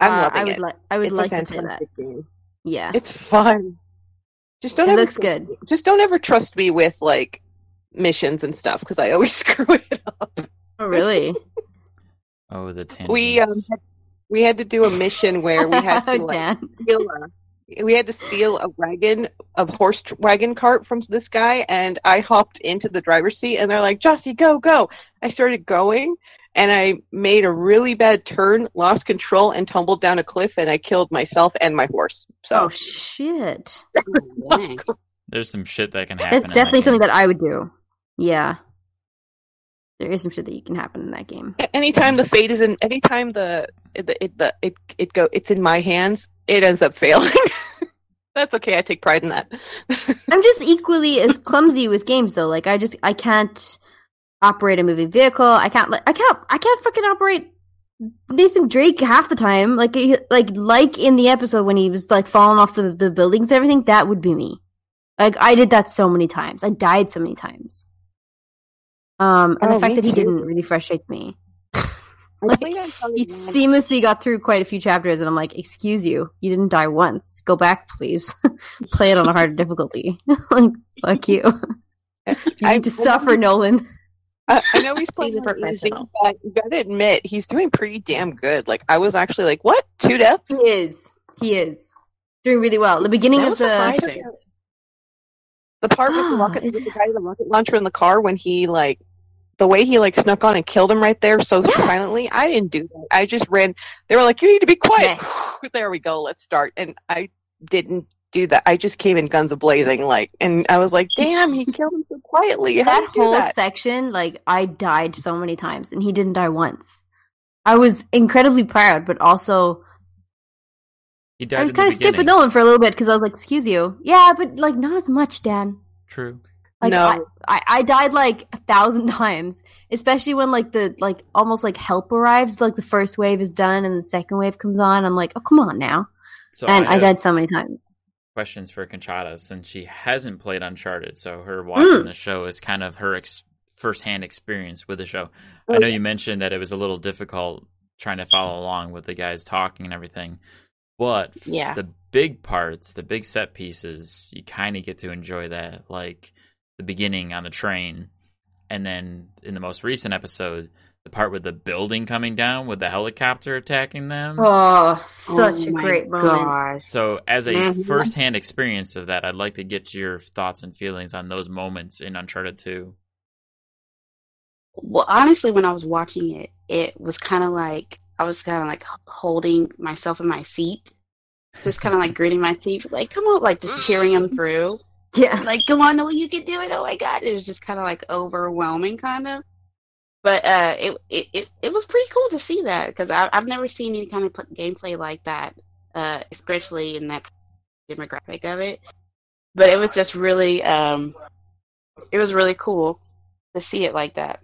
I'm Uh, loving I would it. like. I would it's like a to play that. fantastic game. Yeah, It's fun. Just don't it ever looks good. just don't ever trust me with like missions and stuff because I always screw it up. Oh, really? Oh, the tangents. We um had, we had to do a mission where we had to like Dan. steal a, we had to steal a wagon a horse tr- wagon cart from this guy and I hopped into the driver's seat and they're like Yossi go go I started going and I made a really bad turn lost control and tumbled down a cliff and I killed myself and my horse so Oh shit! Oh, There's some shit that can happen. That's definitely something that I would do. Yeah, there is some shit that you can happen in that game. Anytime the fate is in anytime the it it the, it, it go it's in my hands it ends up failing that's okay i take pride in that I'm just equally as clumsy with games though. Like I just I can't operate a moving vehicle. I can't. like I can't. I can't fucking operate Nathan Drake half the time. Like like like in the episode when he was like falling off the the buildings and everything. That would be me. Like I did that so many times. I died so many times. Um, and Oh, the fact that he too. didn't really frustrates me. Like, He seamlessly got through quite a few chapters, and I'm like, "Excuse you, you didn't die once. Go back, please. Play it on a harder difficulty. like, fuck you. You I- need to suffer, Nolan." I, I know he's playing He's easy, professional. but you gotta admit he's doing pretty damn good. Like I was actually like, what? Two deaths? He is. He is doing really well. The beginning That of the surprising. The part with the rocket, with the guy with the rocket launcher in the car when he like, the way he like snuck on and killed him right there so Yeah. silently. I didn't do that. I just ran. They were like, you need to be quiet. Yes. there we go. Let's start. And I didn't do that. I just came in guns a blazing, like, and I was like, damn, he killed him so quietly. How that did you do whole that? section, like I died so many times, and he didn't die once. I was incredibly proud, but also He died I was kind of stiff with beginning. Nolan for a little bit because I was like, "Excuse you, yeah, but like not as much, Dan." True. Like No. I, I, I died like a thousand times, especially when like the like almost like help arrives. Like the first wave is done and the second wave comes on. I'm like, oh come on now, So and I, have died so many times. Questions for Conchata since she hasn't played Uncharted, so her watching Mm. the show is kind of her ex- first-hand experience with the show. I know you mentioned that it was a little difficult trying to follow along with the guys talking and everything, but Yeah. the big parts, the big set pieces, you kind of get to enjoy that, like the beginning on the train, and then in the most recent episode, the part with the building coming down with the helicopter attacking them. Oh, such Oh a my great moment. gosh. So, as a Mhm. first-hand experience of that, I'd like to get your thoughts and feelings on those moments in Uncharted 2. Well, honestly, when I was watching it, it was kind of like I was kind of like holding myself in my seat, just kind of like gritting my teeth, like come on, like just cheering them through, Yeah, like come on, Noah, you can do it. Oh my god, it was just kind of like overwhelming, kind of. But uh, it, it it was pretty cool to see that because I've never seen any kind of pl- gameplay like that, uh, especially in that demographic of it. But it was just really um, it was really cool to see it like that.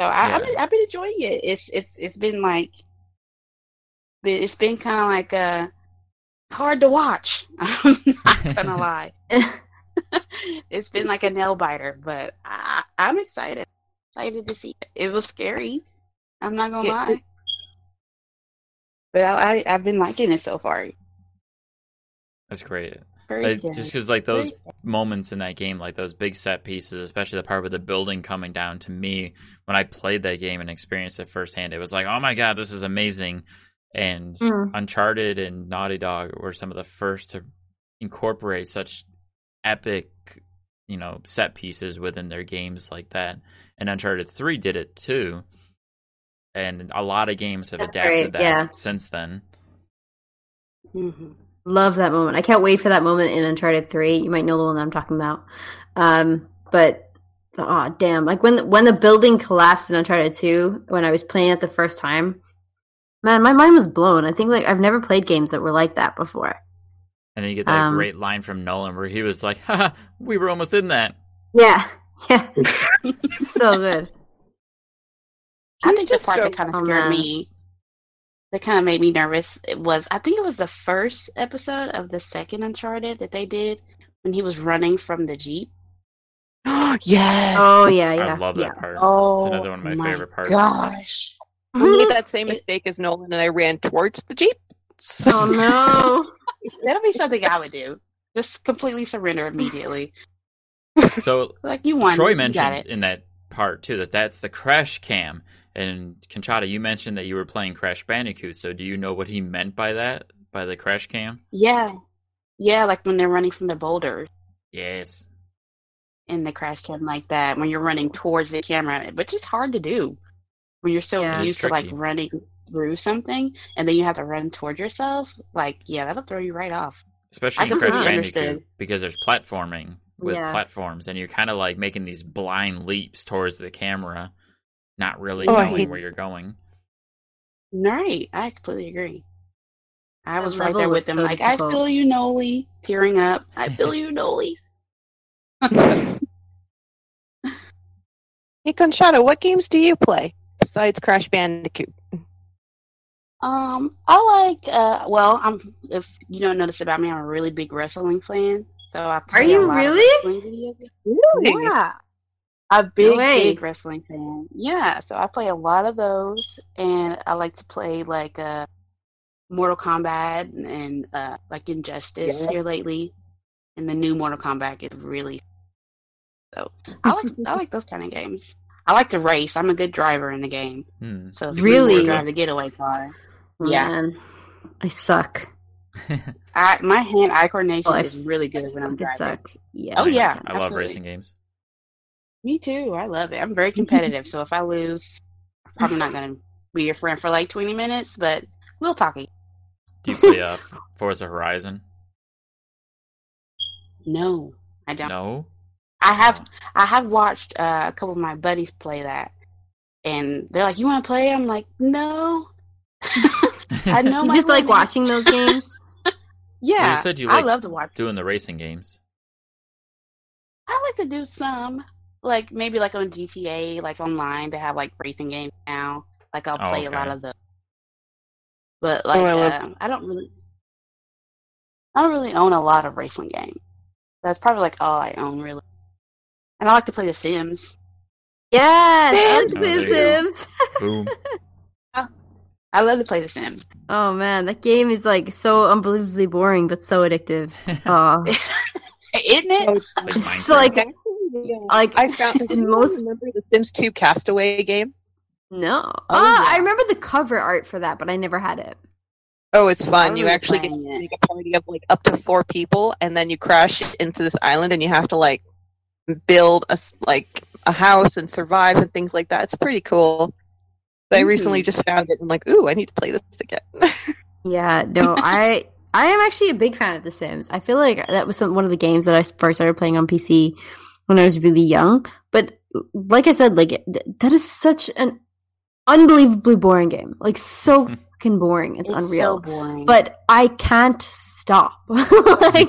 So I, I've, Yeah. been, I've been enjoying it. It's it's it's been like, it's been kind of like uh hard to watch. I'm not gonna lie. it's been like a nail biter, but I, I'm excited. Excited to see it. It was scary. I'm not gonna Yeah, lie. But I, I I've been liking it so far. That's great. Very Like, just because, like, those Very moments in that game, like those big set pieces, especially the part with the building coming down, to me, when I played that game and experienced it firsthand, it was like, oh my god, this is amazing. And Mm. Uncharted and Naughty Dog were some of the first to incorporate such epic, you know, set pieces within their games like that. And Uncharted 3 did it too. And a lot of games have That's adapted that yeah. since then. hmm love that moment. I can't wait for that moment in Uncharted Three. You might know the one that I'm talking about. Um, but oh damn, like when when the building collapsed in Uncharted Two, when I was playing it the first time, man, my mind was blown. I think like I've never played games that were like that before. And then you get that Um, great line from Nolan where he was like, we were almost in that. Yeah, yeah, so good. I He's think the just part so- that kind oh, of scared man. me, that kind of made me nervous, it was I think it was the first episode of the second Uncharted that they did when he was running from the jeep. yes. Oh yeah, yeah, I love yeah. that part. Oh, it's another one of my, favorite parts. Gosh, I made that same mistake as Nolan, and I ran towards the jeep. oh no. that'll be something I would do. Just completely surrender immediately. So Like you won, Troy mentioned it. in that part too that that's the crash cam. And Conchata, you mentioned that you were playing Crash Bandicoot. So do you know what he meant by that? By the crash cam? Yeah, yeah, like when they're running from the boulders Yes. in the crash cam like that. When you're running towards the camera, which is hard to do when you're so Yeah. Used to like running through something, and then you have to run towards yourself. Like, yeah, that'll throw you right off. Especially I in Crash Bandicoot understood. because there's platforming with Yeah. platforms and you're kind of like making these blind leaps towards the camera, not really Oh, knowing hate- where you're going. Right, I completely agree. I That was right there with them, so like, I feel you, Noli, tearing up. I feel you, Noli. Hey, Conchata, what games do you play besides Crash Bandicoot? Um, I like. Uh, well, I'm. If you don't notice about me, I'm a really big wrestling fan. So I play you a lot really? wrestling video games. Really? Yeah, a big, way. big wrestling fan. Yeah, so I play a lot of those, and I like to play like uh, Mortal Kombat and uh, like Injustice Yeah. here lately. And the new Mortal Kombat is really so. I like I like those kind of games. I like to race. I'm a good driver in the game. Hmm. So Really? drive the getaway car. Yeah. Man, I suck. I, my hand-eye coordination Well, I is really good when I I'm driving. suck. Yeah. Oh, yeah. I love racing games. Me too. I love it. I'm very competitive, so if I lose, I'm probably not going to be your friend for like 20 minutes, but we'll talk. again. Do you play uh, Forza Horizon? No, I don't. No. I have I have watched uh, a couple of my buddies play that, and they're like, "You want to play?" I'm like, "No." I know You my just like watching those games? Yeah, said you I love to watch. doing the racing games. I like to do some, like maybe like on GTA, like online. They have like racing games now. Like I'll Oh, play a lot of those. But like, I love- um, I don't really, I don't really own a lot of racing games. That's probably like all I own really. And I like to play The Sims. Yes, Sims. Oh, The there you Sims. Boom. I love to play The Sims. Oh man, that game is like so unbelievably boring, but so addictive. Oh, Isn't it? It's like like like I found. Did you most remember the Sims 2 Castaway game? no. Oh, Oh, I remember the cover art for that, but I never had it. Oh, it's I fun. You actually get to make a party of like up to four people, and then you crash into this island, and you have to like build a s- like a house and survive and things like that. It's pretty cool. But I recently Mhm. just found it and like, ooh, I need to play this again. Yeah, no, I I am actually a big fan of The Sims. I feel like that was some, one of the games that I first started playing on PC when I was really young. But like I said, like th- that is such an unbelievably boring game. Like so fucking boring. It's, It's unreal. so boring. but I can't stop. like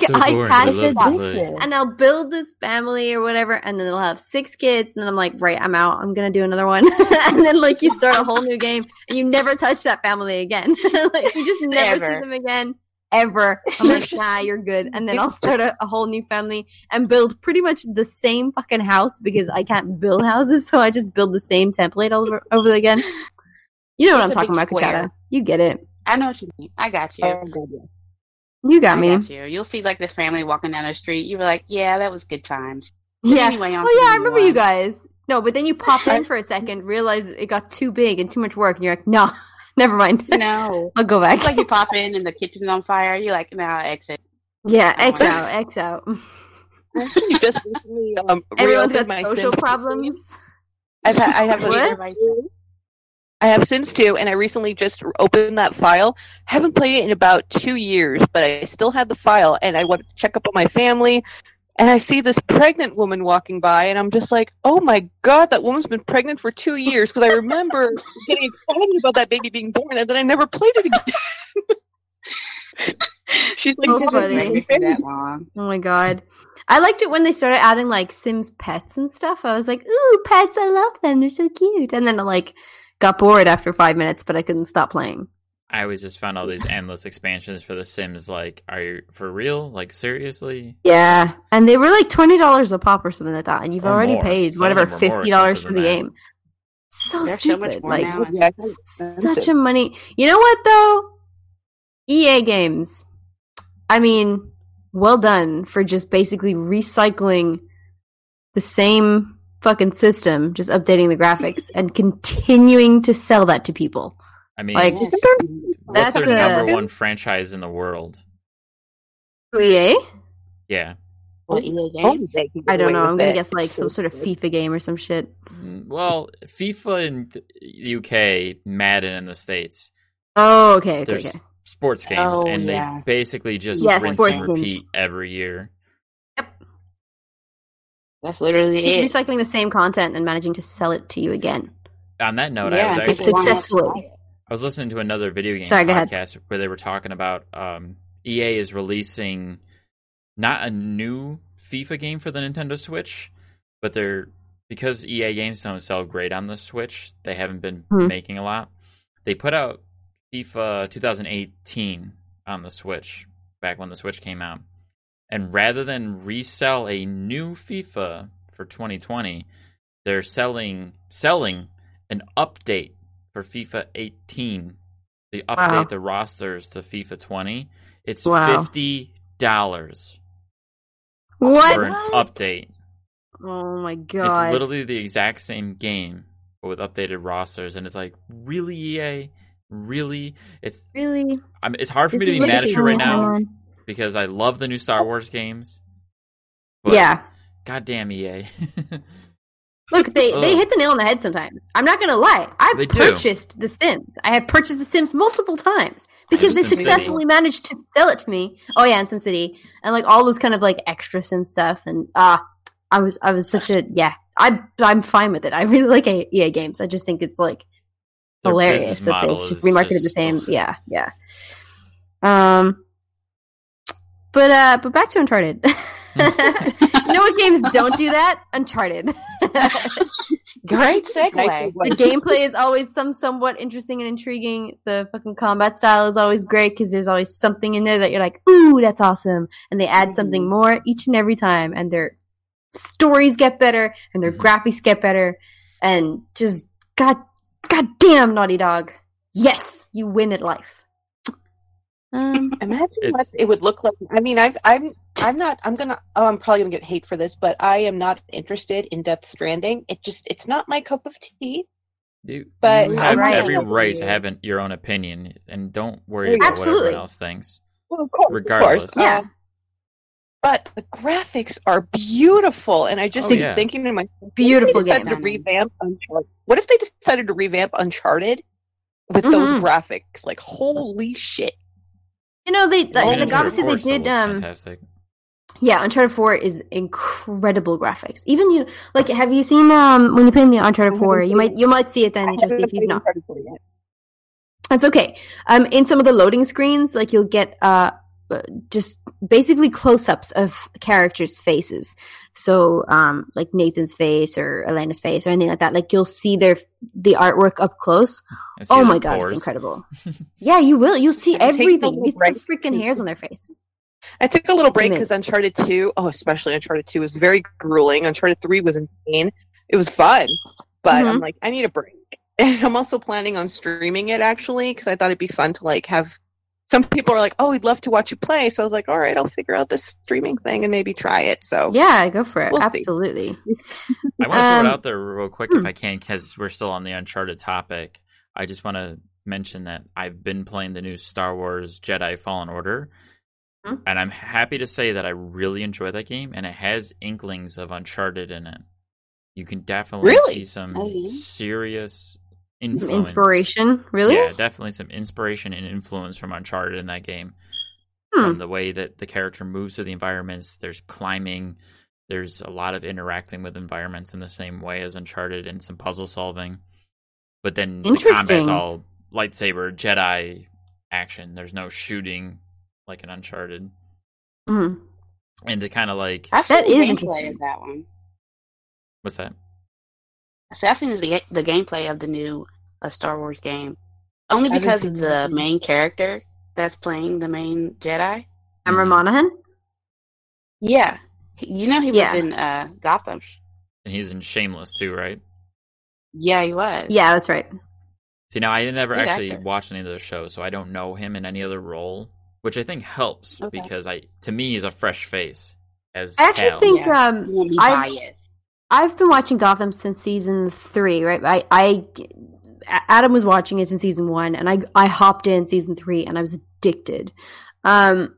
It's so I boring, can't I stop. And I'll build this family or whatever, and then they'll have six kids, and then I'm like, right, I'm out. I'm gonna do another one, and then like you start a whole new game, and you never touch that family again. like you just never Ever. see them again, ever. I'm like, nah, you're good. And then I'll start a, a whole new family and build pretty much the same fucking house because I can't build houses, so I just build the same template all over, over again. You know what I'm talking about, square. Conchata. You get it. I know what you mean. I got you. You got I me. got you. You'll see like this family walking down the street. You were like, yeah, that was good times. Yeah. Anyway, Oh yeah, I remember you guys. No, but then you pop in for a second, realize it got too big and too much work, and you're like, no, never mind. No. I'll go back. It's like you pop in and the kitchen's on fire. You're like, nah, exit. yeah, Oh, X out, X out. You just recently um, Everyone's got my social Sims problems. I've ha- I have a What? I have Sims 2, and I recently just opened that file. Haven't played it in about two years, but I still had the file, and I wanted to check up on my family. And I see this pregnant woman walking by, and I'm just like, "Oh my god, that woman's been pregnant for two years!" Because I remember getting excited about that baby being born, and then I never played it again. She's like, So funny. my Pregnant that long. Oh my god. I liked it when they started adding like Sims pets and stuff. I was like, ooh, pets, I love them. They're so cute. And then like got bored after five minutes, but I couldn't stop playing. I always just found all these endless expansions for The Sims. Like, are you for real? Like, seriously? Yeah. And they were like twenty dollars a pop or something like that. And you've Or already more. paid Some whatever them are more fifty dollars for the that. game. So There's so stupid. much like now. Yeah, it's s- expensive. such a money. You know what though? EA games. I mean, well done for just basically recycling the same fucking system, just updating the graphics and continuing to sell that to people. I mean, Like, Yes. what's that's their a- number one franchise in the world? EA? Yeah. What EA game? Only they can get I don't know. I'm gonna it. guess like It's some sort of good. FIFA game or some shit. Mm, Well, FIFA in the UK, Madden in the States. Oh, okay, okay, There's okay. sports games, Oh, and yeah. they basically just Yeah, rinse sports and games. repeat every year. That's literally Just it. recycling the same content and managing to sell it to you again. On that note, yeah, I was people actually. Successfully. I was listening to another video game Sorry, go ahead. podcast where they were talking about um, EA is releasing not a new FIFA game for the Nintendo Switch, but they're because EA games don't sell great on the Switch, they haven't been Hmm. making a lot. They put out FIFA 2018 on the Switch back when the Switch came out. And rather than resell a new FIFA for 2020, they're selling selling an update for FIFA 18. They update Wow. the rosters to FIFA 20. It's Wow. fifty dollars What? for an update. Oh my god! It's literally the exact same game, but with updated rosters, and it's like, really, EA, really? It's really? I mean, it's hard for me to be mad at you right now because I love the new Star Wars games. But yeah. goddamn EA. Look, they they hit the nail on the head sometimes. I'm not gonna lie. I purchased The Sims. I have purchased The Sims multiple times because they Sim City. successfully managed to sell it to me. Oh yeah, and SimCity and like all those kind of like extra Sim stuff. And ah, I was I was such a yeah. I I'm fine with it. I really like EA games. I just think it's like Their hilarious that they've just remarketed just- the same. Yeah, yeah. Um, but uh, but back to Uncharted. you know what games don't do that? Uncharted. Great Nice segue. the gameplay is always some somewhat interesting and intriguing. The fucking combat style is always great because there's always something in there that you're like, ooh, that's awesome. And they add something more each and every time, and their stories get better, and their graphics get better, and just god, god damn, Naughty Dog, yes, you win at life. Um, Imagine what it would look like. I mean, I've, I'm, I'm not. I'm gonna. Oh, I'm probably gonna get hate for this, but I am not interested in Death Stranding. It just, it's not my cup of tea. You, But you I'm have right. every right to have an, your own opinion, and don't worry about what Absolutely. everyone else thinks. Well, of course, Regardless. of course. Yeah. Um, but the graphics are beautiful, and I just Oh, keep yeah. thinking to myself, what if Beautiful they decided to revamp Uncharted. What if they decided to revamp Uncharted with those Mhm. graphics? Like, holy shit! You know they I mean, like, obviously they did looks um fantastic. Yeah, Uncharted Four is incredible graphics. Even you like, have you seen um when you play in the Uncharted I Four? You might you might see it then, I just if you've not. Uncharted 4 yet. That's okay. Um, in some of the loading screens, like you'll get uh, just basically close-ups of characters' faces. So um, like Nathan's face or Elena's face or anything like that. Like you'll see their the artwork up close. Oh my god, pores. it's incredible. yeah, you will. You'll see And it takes a everything. You see the freaking hairs on their face. I took a little break because Uncharted 2, oh, especially Uncharted 2, was very grueling. Uncharted 3 was insane. It was fun, but Mhm. I'm like, I need a break. And I'm also planning on streaming it actually because I thought it'd be fun to like have. Some people are like, "Oh, we'd love to watch you play," so I was like, "All right, I'll figure out this streaming thing and maybe try it." So Yeah, go for it. We'll. Absolutely. I want to throw Um, it out there real quick hmm. if I can, because we're still on the Uncharted topic. I just want to mention that I've been playing the new Star Wars Jedi Fallen Order, Hmm. and I'm happy to say that I really enjoy that game, and it has inklings of Uncharted in it. You can definitely Really? see some Oh, yeah? serious Some influence. inspiration, really? Yeah, definitely some inspiration and influence from Uncharted in that game. Hmm. From the way that the character moves through the environments, there's climbing, there's a lot of interacting with environments in the same way as Uncharted and some puzzle solving. But then the combat's all lightsaber, Jedi action. There's no shooting like an Uncharted. Mhm. And to kind of like I've That seen is the gameplay interesting. of that one. what's that? So I've seen the the gameplay of the new uh, Star Wars game, only because of the one. main character that's playing the main Jedi. Cameron Mhm. Monaghan? Yeah, you know he was in uh, Gotham. And he's in Shameless too, right? Yeah, he was. Yeah, that's right. See, now I never Good actually actor. watched any of those shows, so I don't know him in any other role, which I think helps Okay. because I, to me, he's a fresh face. As I actually Cal. think Yeah. um You won't be I've- been watching Gotham since season three, right? I, I Adam was watching it in season one, and I I hopped in season three, and I was addicted. Um,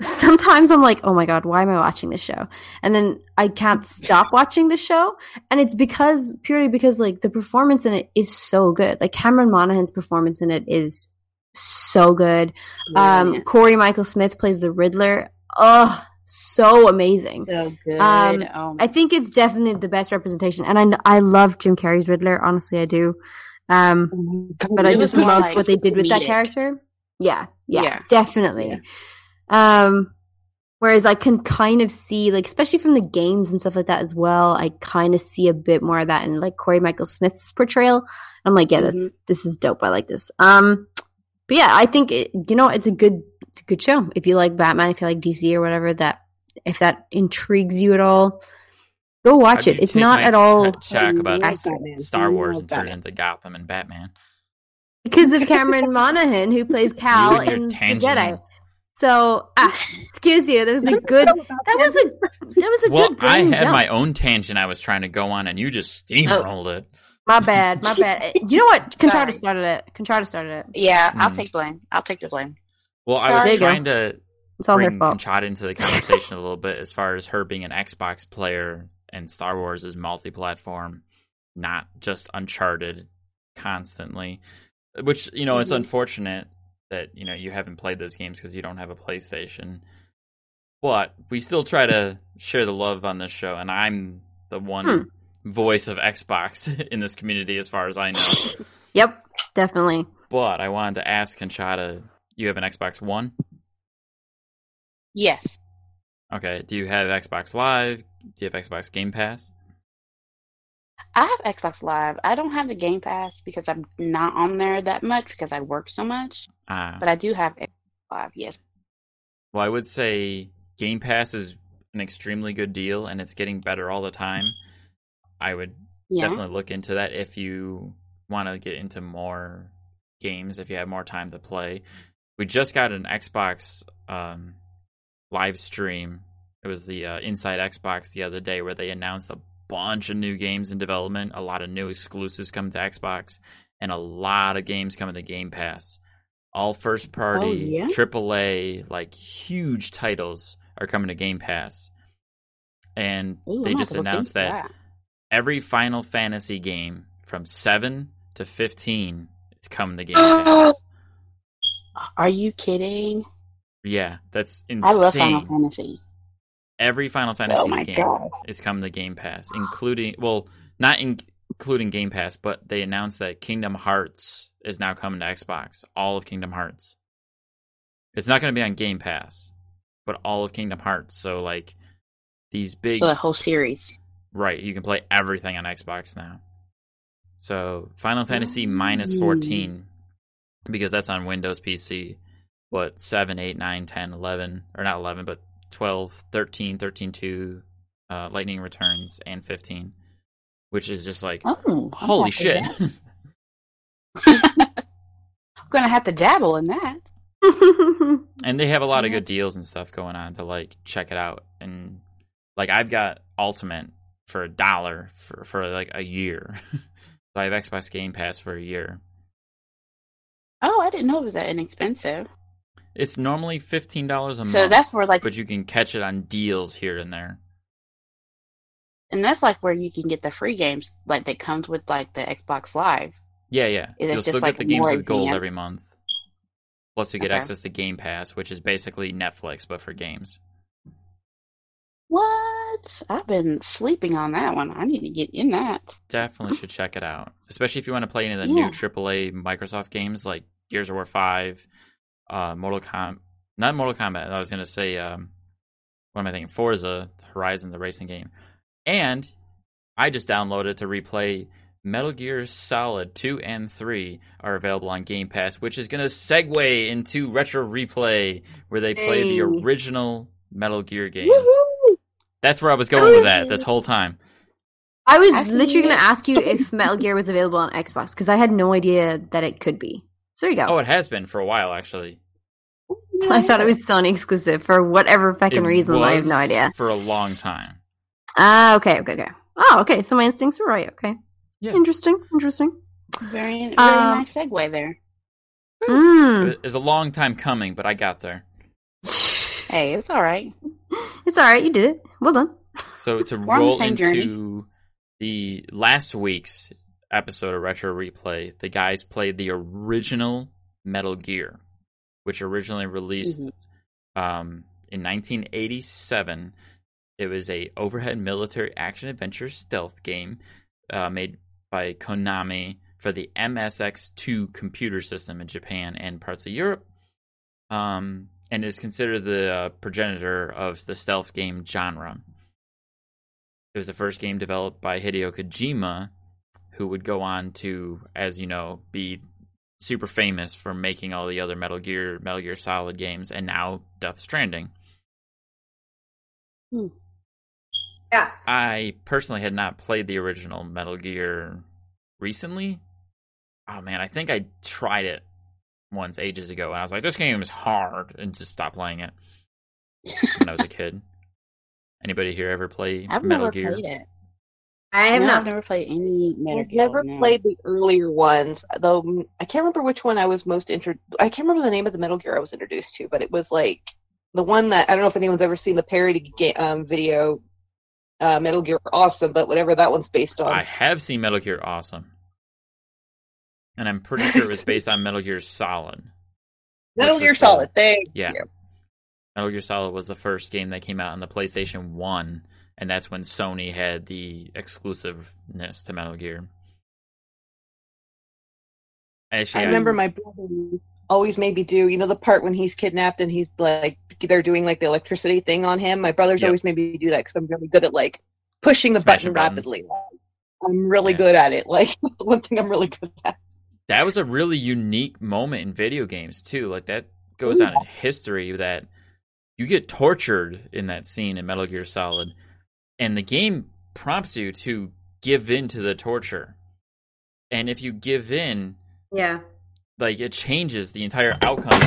sometimes I'm like, oh my god, why am I watching this show? And then I can't stop watching the show, and it's because purely because like the performance in it is so good. Like Cameron Monaghan's performance in it is so good. Um. Corey Michael Smith plays the Riddler. Oh, so amazing. so good. um, oh, I think it's definitely the best representation, and I I love Jim Carrey's Riddler. Honestly, I do. Um, but I just love like what they did with that character. Yeah, yeah, Yeah. definitely. Yeah. Um, Whereas I can kind of see, like, especially from the games and stuff like that as well, I kind of see a bit more of that in like Corey Michael Smith's portrayal. I'm like, yeah, this Mhm. this is dope. I like this. Um, but yeah, I think it, you know it's a good it's a good show. If you like Batman, if you like DC or whatever, that if that intrigues you at all, go watch it. It's not at all ch- about. Star Wars love and turn it into Gotham and Batman. because of Cameron Monaghan who plays Cal in the tangent. Jedi. So, ah, excuse you. That was a good. That was a that was a Well, good. I had jump. my own tangent I was trying to go on, and you just steamrolled it. My bad. My bad. You know what? Conchata started it. Conchata started it. Yeah, I'll Hmm. take blame. I'll take the blame. Well, I was go. trying to It's all bring. Conchata into the conversation a little bit as far as her being an Xbox player and Star Wars is multi-platform, not just Uncharted constantly. Which you know, it's Mhm. unfortunate that you know you haven't played those games because you don't have a PlayStation. But we still try to share the love on this show, and I'm the one Hmm. voice of Xbox in this community, as far as I know. Yep, definitely. but I wanted to ask Conchata, you have an Xbox One? Yes. Okay. Do you have Xbox Live? Do you have Xbox Game Pass? I have Xbox Live. I don't have the Game Pass because I'm not on there that much because I work so much. Ah. But I do have Xbox Live. Yes. well, I would say Game Pass is an extremely good deal, and it's getting better all the time. I would Yeah. definitely look into that if you want to get into more games, if you have more time to play. We just got an Xbox um, live stream. It was the uh, Inside Xbox the other day where they announced a bunch of new games in development, a lot of new exclusives coming to Xbox, and a lot of games coming to Game Pass. All first party, yeah? AAA, like huge titles are coming to Game Pass. And Ooh, they I'm just have to look announced into that every Final Fantasy game from 7 to 15 is coming to Game Pass. Are you kidding? Yeah, that's insane. I love Final Fantasy. Every Final oh Fantasy Oh game god. is coming to Game Pass, including well, not in, including Game Pass, but they announced that Kingdom Hearts is now coming to Xbox. All of Kingdom Hearts. It's not going to be on Game Pass, but all of Kingdom Hearts. So like these big So the whole series. Right, you can play everything on Xbox now. So Final Fantasy minus mm. 14 because that's on Windows PC. What 7, 8, 9, 10, 11 or not 11 but 12, 13, 13 2 uh, Lightning Returns and 15 which is just like Oh, holy shit. have to dab- I'm gonna have to dabble in that. and they have a lot of good deals and stuff going on to like check it out and like I've got Ultimate for a dollar for for like a year. so I have Xbox Game Pass for a year. Oh, I didn't know it was that inexpensive. It's normally fifteen dollars a month. So that's where like, but you can catch it on deals here and there. and that's like where you can get the free games like that comes with like the Xbox Live. Yeah, yeah. It's You'll just, still like, the games with gold every month. Plus, you get Okay. access to Game Pass, which is basically Netflix but for games. What? I've been sleeping on that one. I need to get in that. Definitely should check it out, especially if you want to play any of the Yeah. new AAA Microsoft games like Gears of War Five, uh, Mortal Kombat. Not Mortal Kombat. I was gonna say, um, what am I thinking? Forza Horizon, the racing game, and I just downloaded to replay Metal Gear Solid 2 and 3 are available on Game Pass, which is going to segue into Retro Replay, where they play the original Metal Gear game. Woohoo! That's where I was going with that this whole time. I was Actually, literally going to ask you if Metal Gear was available on Xbox because I had no idea that it could be. So there you go. Oh, it has been for a while, actually. I thought it was Sony exclusive for whatever fucking It reason. I have no idea. For a long time. Ah, okay, okay, okay. Oh, okay. So my instincts were right. Okay. Yeah. Interesting. Interesting. Very, very Um, nice segue there. Mm. It was a long time coming, but I got there. Hey, it's all right. It's all right. You did it. Well done. So to We're on the roll into journey. the last week's episode of Retro Replay, the guys played the original Metal Gear, which originally released Mhm. um, in 1987. It was a overhead military action adventure stealth game uh, made by Konami for the MSX2 computer system in Japan and parts of Europe. Um, and is considered the uh, progenitor of the stealth game genre. It was the first game developed by Hideo Kojima, who would go on to, as you know, be super famous for making all the other Metal Gear, Metal Gear Solid games, and now Death Stranding. Hmm. Yes. I personally had not played the original Metal Gear recently. Oh man, I think I tried it once ages ago, and I was like, "This game is hard," and just stopped playing it when I was a kid. Anybody here ever play I've Metal never Gear? played it. I have No, not. I've never played any Metal I've Gear. never no. played the earlier ones, though mm, I can't remember which one I was most intro. I can't remember the name of the Metal Gear I was introduced to, but it was like the one that I don't know if anyone's ever seen the parody ga- um, video, uh, Metal Gear Awesome, but whatever that one's based on. I have seen Metal Gear Awesome, and I'm pretty sure it was based on Metal Gear Solid. Metal Gear the- Solid. Thank Yeah. you. Metal Gear Solid was the first game that came out on the PlayStation 1, and that's when Sony had the exclusiveness to Metal Gear. Actually, I remember my brother always made me do, you know, the part when he's kidnapped and he's like, they're doing like the electricity thing on him. My brother's Yep. always made me do that because I'm really good at like pushing the Smashing button buttons. rapidly. I'm really Yeah. good at it. Like, that's the one thing I'm really good at. That was a really unique moment in video games too. Like that goes down in history that you get tortured in that scene in Metal Gear Solid, and the game prompts you to give in to the torture. And if you give in, Yeah. like it changes the entire outcome.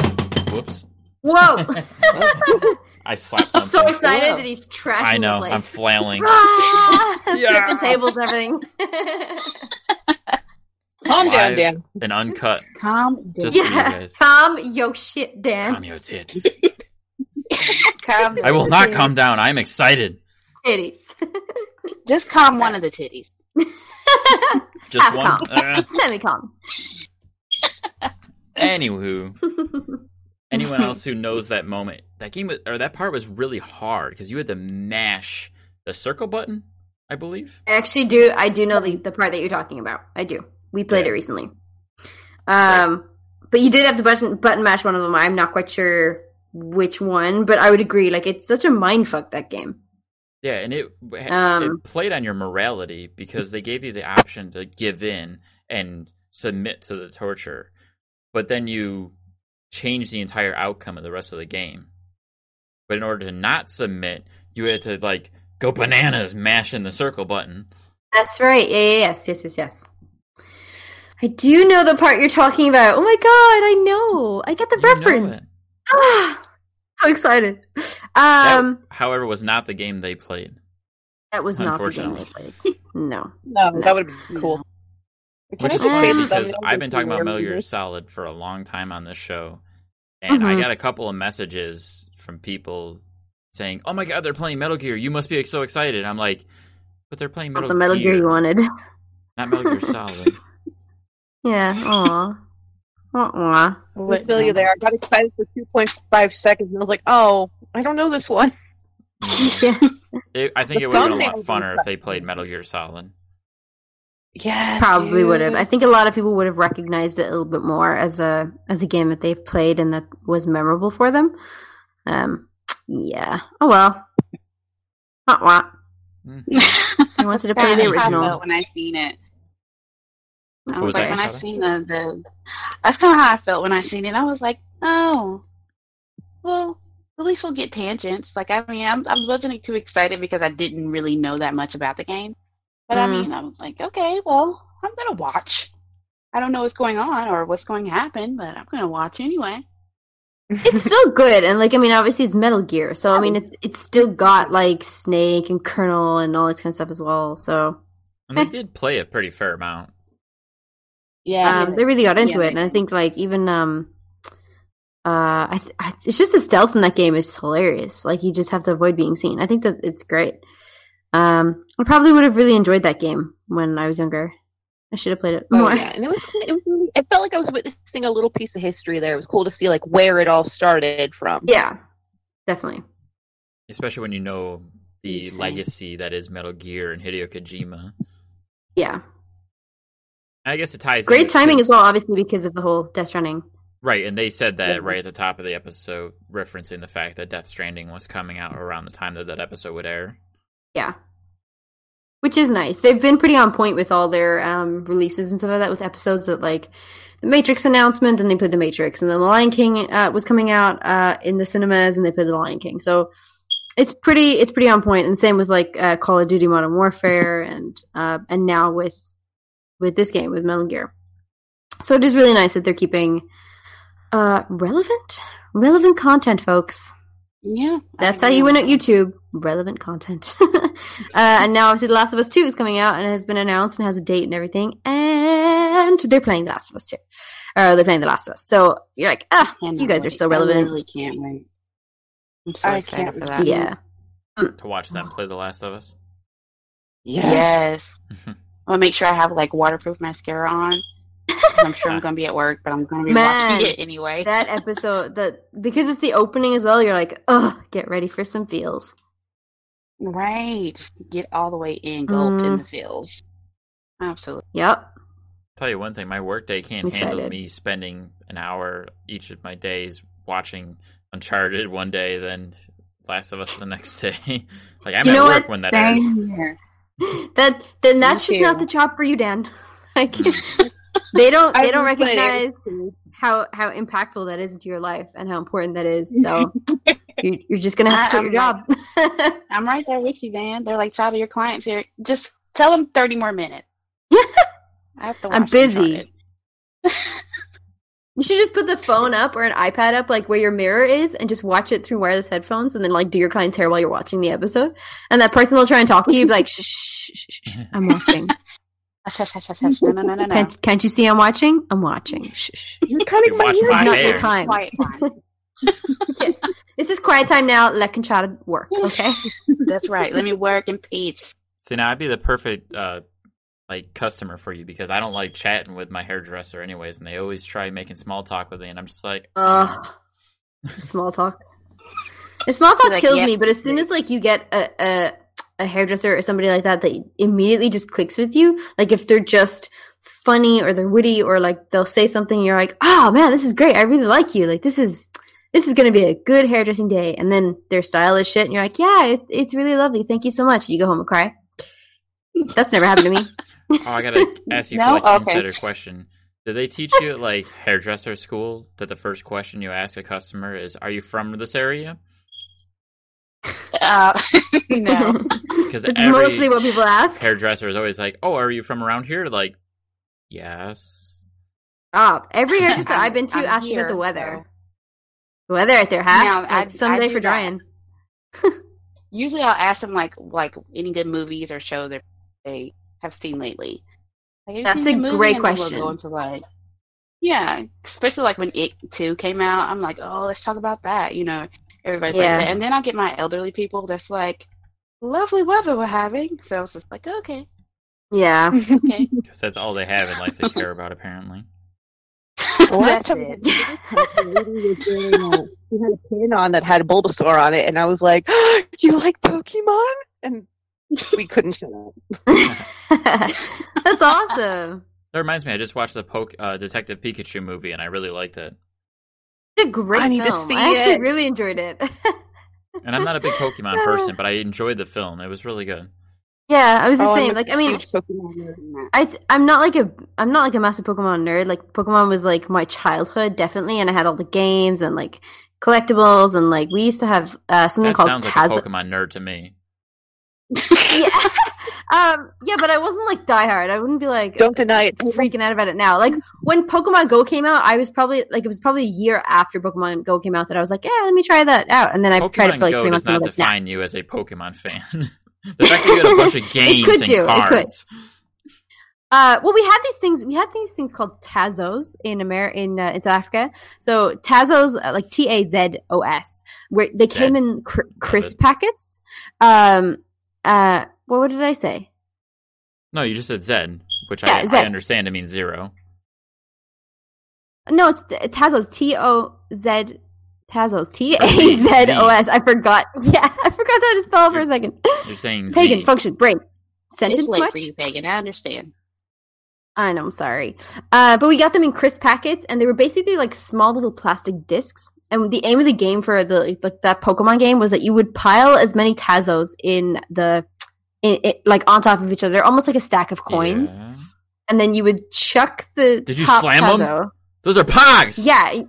Whoops! Whoa! I slapped I'm so excited Whoa. that he's trashing I know. the. I'm flailing. Ah! Yeah. Flipping tables, everything. Calm down, Live Dan. and uncut. Calm down. Just for you yeah. Calm your shit, Dan. Calm your tits. calm I will not calm down. I'm excited. Titties. Just calm one of the titties. Just Half one. calm. Uh, Semi calm. anywho, anyone else who knows that moment, that game was- or that part was really hard because you had to mash the circle button, I believe. I actually do. I do know the, the part that you're talking about. I do. We played Yeah. it recently. Um, but you did have to button button mash one of them. I'm not quite sure which one, but I would agree. Like it's such a mind fuck that game. Yeah, and it Um, it played on your morality because they gave you the option to give in and submit to the torture, but then you change the entire outcome of the rest of the game. But in order to not submit, you had to like go bananas mashing the circle button. That's right. Yeah, yes, yes, yes, yes. I do know the part you're talking about. Oh my god, I know. I get the You reference. Ah, so excited. That, Um, however, was not the game they played. that was not the game I unfortunately. played. No. No, that would be cool. No. Which is funny because I've been talking about Metal Gear. Solid for a long time on this show, and I Mhm. got a couple of messages from people saying, "Oh my god, they're playing Metal Gear! You must be so excited!" I'm like, "But they're playing Not Metal, the Metal Gear. Gear, you wanted. not Metal Gear Solid." Yeah. Aw. Aw. I feel you there. I got excited for 2.5 seconds and I was like, oh, I don't know this one. Yeah. It- I think The it would have been a lot thumbnail funner if they played Metal Gear Solid. Yeah, Probably would have. I think a lot of people would have recognized it a little bit more as a as a game that they've played and that was memorable for them. Um. Yeah. Oh well. Not what. I wanted to play the That's how I original. when I seen it. I was was like when I seen the, the that's kind of how I felt when I seen it. I was like, oh, well, at least we'll get tangents. Like I mean, I'm, I wasn't too excited because I didn't really know that much about the game. But I Mm. mean, I was like, okay, well, I'm gonna watch. I don't know what's going on or what's going to happen, but I'm gonna watch anyway. It's still good, and like I mean, obviously it's Metal Gear, so I mean, it's it's still got like Snake and Colonel and all this kind of stuff as well. So And they did play a pretty fair amount. Yeah, um, they really got into Yeah, it, and I think like even um, uh, I, th- I it's just the stealth in that game is hilarious. Like you just have to avoid being seen. I think that it's great. Um, I probably would have really enjoyed that game when I was younger. I should have played it Oh, more. yeah, and it was it it felt like I was witnessing a little piece of history there. It was cool to see like where it all started from. yeah, definitely. especially when you know the legacy that is Metal Gear and Hideo Kojima. Yeah, I guess it ties. great in timing as well. Obviously because of the whole Death Stranding Right, and they said that Yeah. right at the top of the episode, referencing the fact that Death Stranding was coming out around the time that that episode would air. Yeah. Which is nice. They've been pretty on point with all their um, releases and stuff like that with episodes that like the Matrix announcement and they put the Matrix and then the Lion King uh, was coming out uh, in the cinemas and they put the Lion King. So it's pretty it's pretty on point. point and same with like uh, Call of Duty Modern Warfare and uh, and now with with this game with Metal Gear. So it is really nice that they're keeping uh relevant relevant content folks. Yeah. That's how you win at. YouTube. Relevant content. uh, and now obviously The Last of Us 2 is coming out and it has been announced and has a date and everything. And they're playing The Last of Us 2. Or they're playing The Last of Us. So you're like, ah, you guys are so relevant. I really can't wait. I'm so I excited can't for that. yeah. To watch them play The Last of Us. Yes. I'll make sure I have like waterproof mascara on. I'm sure I'm gonna be at work, but I'm gonna be Man, watching it anyway. That episode, that because it's the opening as well, you're like, oh, get ready for some feels. right. Get all the way engulfed in Mm. the feels. Absolutely. Yep. Tell you one thing, my workday can't I'm handle me spending an hour each of my days watching Uncharted one day, then Last of Us the next day. like I'm You at work what? when that airs. Same here. That then that's just not the job for you, Dan. like they don't they don't recognize how how impactful that is to your life and how important that is. So you, you're just gonna have to quit your job. I'm right there with you, Dan. They're like, out your clients here. Just tell them 30 more minutes. I have to I'm busy. Uncharted. You should just put the phone up or an iPad up, like where your mirror is, and just watch it through wireless headphones, and then like do your client's hair while you're watching the episode. And that person will try and talk to you, be like, shh, shh, shh, shh, shh, I'm watching. No, no, no, no, no. Can't, can't you see I'm watching? I'm watching. Shh, shh. You're cutting my watching ears. not your time. Quiet time. This is quiet time now. Let Conchata work, okay? That's right. Let me work in peace. See now I'd be the perfect uh like customer for you because I don't like chatting with my hairdresser anyways, and they always try making small talk with me, and I'm just like, Ugh. small talk. The small talk Like, kills yeah, me, but as soon as like you get a, a a hairdresser or somebody like that that immediately just clicks with you, like if they're just funny or they're witty or like they'll say something, you're like, oh man, this is great. I really like you. Like this is this is gonna be a good hairdressing day. And then their style is shit, and you're like, yeah, it, it's really lovely. Thank you so much. You go home and cry. That's never happened to me. oh, I gotta ask you No? for like an Okay. insider question. Did they teach you at like hairdresser school that the first question you ask a customer is, "Are you from this area?" Uh, no. Because It's every mostly what people ask. hairdresser is always like, "Oh, are you from around here?" Like, yes. Stop. Every hairdresser I'm- I've been to I'm asks about the weather. so- The weather at their house. Now, like, I- someday I for drying. Usually I'll ask them like like any good movies or shows that they have seen lately. Like, That's a great And then we'll question. Go into like, yeah, especially like when It Two came out. I'm like, oh, let's talk about that. You know, everybody's Yeah. like that, and then I'll get my elderly people that's like, lovely weather we're having. So it's just like, okay, Yeah. okay. Because that's all they have in life they care about, apparently. The last That's time it. the lady was wearing a, she had a pin on that had a Bulbasaur on it, and I was like, "You like Pokemon?" And we couldn't shut up. That's awesome. That reminds me, I just watched the Poke, uh, Detective Pikachu movie, and I really liked it. It's a great I need to film. see I actually it. really enjoyed it. And I'm not a big Pokemon person, but I enjoyed the film. It was really good. yeah, I was the Oh, I'm same. Like, I mean, huge Pokemon nerd. I I'm not like a I'm not like a massive Pokemon nerd. Like Pokemon was like my childhood definitely, and I had all the games and like collectibles and like we used to have uh, something That called sounds like Taz. a Pokemon nerd to me. Yeah. um. Yeah, but I wasn't like diehard. I wouldn't be like Don't deny it. freaking out about it now. Like when Pokemon Go came out, I was probably like it was probably a year after Pokemon Go came out that I was like, yeah, let me try that out, and then I tried it for like Go three months. and I not was like, nah. define you as a Pokemon fan. the fact that you had a bunch of games it could and do, it could. cards. Uh, well, we had these things. We had these things called Tazos in America, in uh, in South Africa. So Tazos, uh, like T A Z O S, where they Zed. came in cr- crisp packets. Um, uh, what, what did I say? No, you just said Zed, which Yeah, I, I understand it means zero. No, it's Tazos. T O Z. Tazos. T A Z O S. I forgot. Yeah, I forgot how to spell it for a second. You're saying Pagan Z. function brain It's sentence late much. for you, Pagan. I understand. I know, I'm sorry. Uh, but we got them in crisp packets, and they were basically like small little plastic discs. And the aim of the game for the like that Pokemon game was that you would pile as many Tazos in the in, like on top of each other, almost like a stack of coins, Yeah. and then you would chuck the Did you top slam? Tazo. Those are Pogs. Yeah,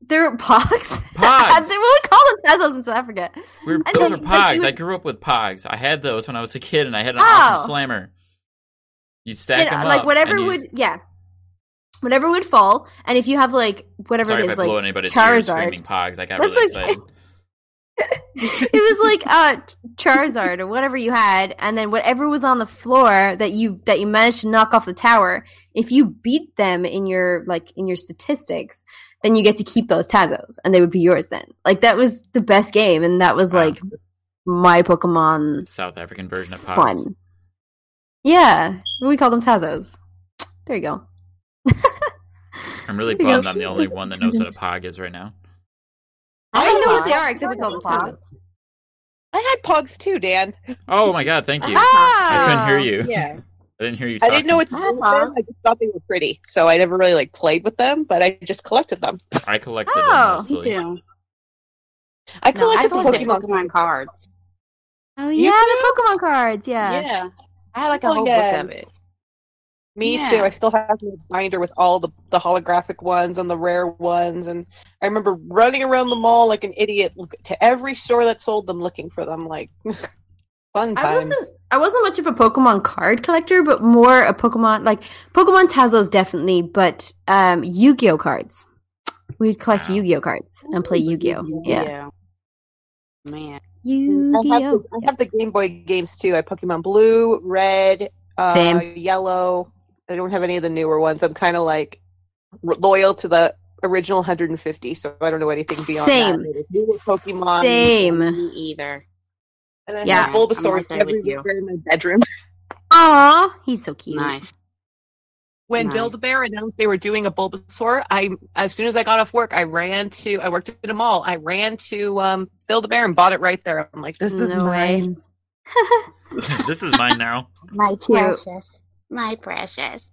they're pogs. Pogs. they really call them Tazos in South Africa. We're, And those then, are Pogs. you I grew up with Pogs. I had those when I was a kid, and I had an Oh. awesome slammer. You stack And, them like up. whatever you- would yeah, whatever would fall, and if you have like whatever Sorry it if I is, blow like anybody's Charizard. screaming Pogs. I got That's really okay. excited. it was like uh Charizard or whatever you had, and then whatever was on the floor that you that you managed to knock off the tower. If you beat them in your like in your statistics, then you get to keep those Tazos, and they would be yours then. Like that was the best game, and that was Wow. like my Pokemon South African version of Pogs. fun. Yeah, we call them Tazos. There you go. I'm really bummed go. I'm the only one that knows what a Pog is right now. I had know what they are, except we call them Tazos. I had Pogs too, Dan. Oh my god, thank you. I Ah, couldn't hear you. Yeah. I didn't hear you I didn't know what to I do with them. I just thought they were pretty, so I never really like played with them. But I just collected them. I collected Oh, them Me mostly. too. I No, I collected collected Pokemon. Pokemon cards. Oh yeah, the? Pokemon cards. Yeah. Yeah. I had like a Oh, whole yeah. book of it. Me Yeah. too. I still have my binder with all the, the holographic ones and the rare ones, and I remember running around the mall like an idiot look- to every store that sold them, looking for them. Like fun I times. wasn't I wasn't much of a Pokemon card collector, but more a Pokemon like Pokemon Tazos definitely, but um Yu-Gi-Oh cards. We'd collect Wow. Yu-Gi-Oh cards and play Yu-Gi-Oh. Yeah. Man. I have, Yu-Gi-Oh. the, I have the Game Boy games too. I have Pokemon Blue, Red, uh, Same. Yellow. I don't have any of the newer ones. I'm kind of like loyal to the original 150, so I don't know anything beyond Same. that. There's newer Pokemon. Same. Me either. And I Yeah. have Bulbasaur I'm right there with you. everywhere in my bedroom. Aw, he's so cute. Nice. When Nice. Build-A-Bear announced they were doing a Bulbasaur, I as soon as I got off work, I ran to. I worked at a mall. I ran to um, Build-A-Bear and bought it right there. I'm like, this is No way. mine. this is mine now. My Cute. Precious. My precious.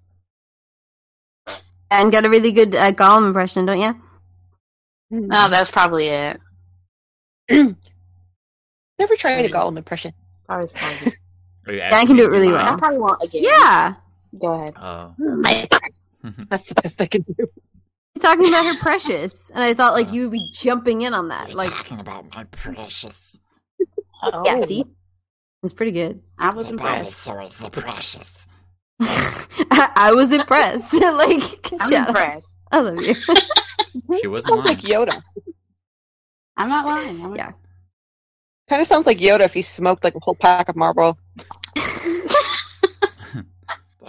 And got a really good uh, Gollum impression, don't you? No, that's probably it. Never tried a Gollum impression. Probably, probably. Are I can do it really well. I probably won't again. Yeah. Go ahead. Oh. That's the best I can do. She's talking about her precious. And I thought like you would be jumping in on that. Like talking about my precious. Oh, yeah, see? It's pretty good. I was impressed. Dinosaurs are precious. I, I was impressed. like I'm job. impressed. I love you. She wasn't Sounds like. Yoda. I'm not lying. I'm Yeah. Kind of sounds like Yoda if he smoked like a whole pack of Marlboro. The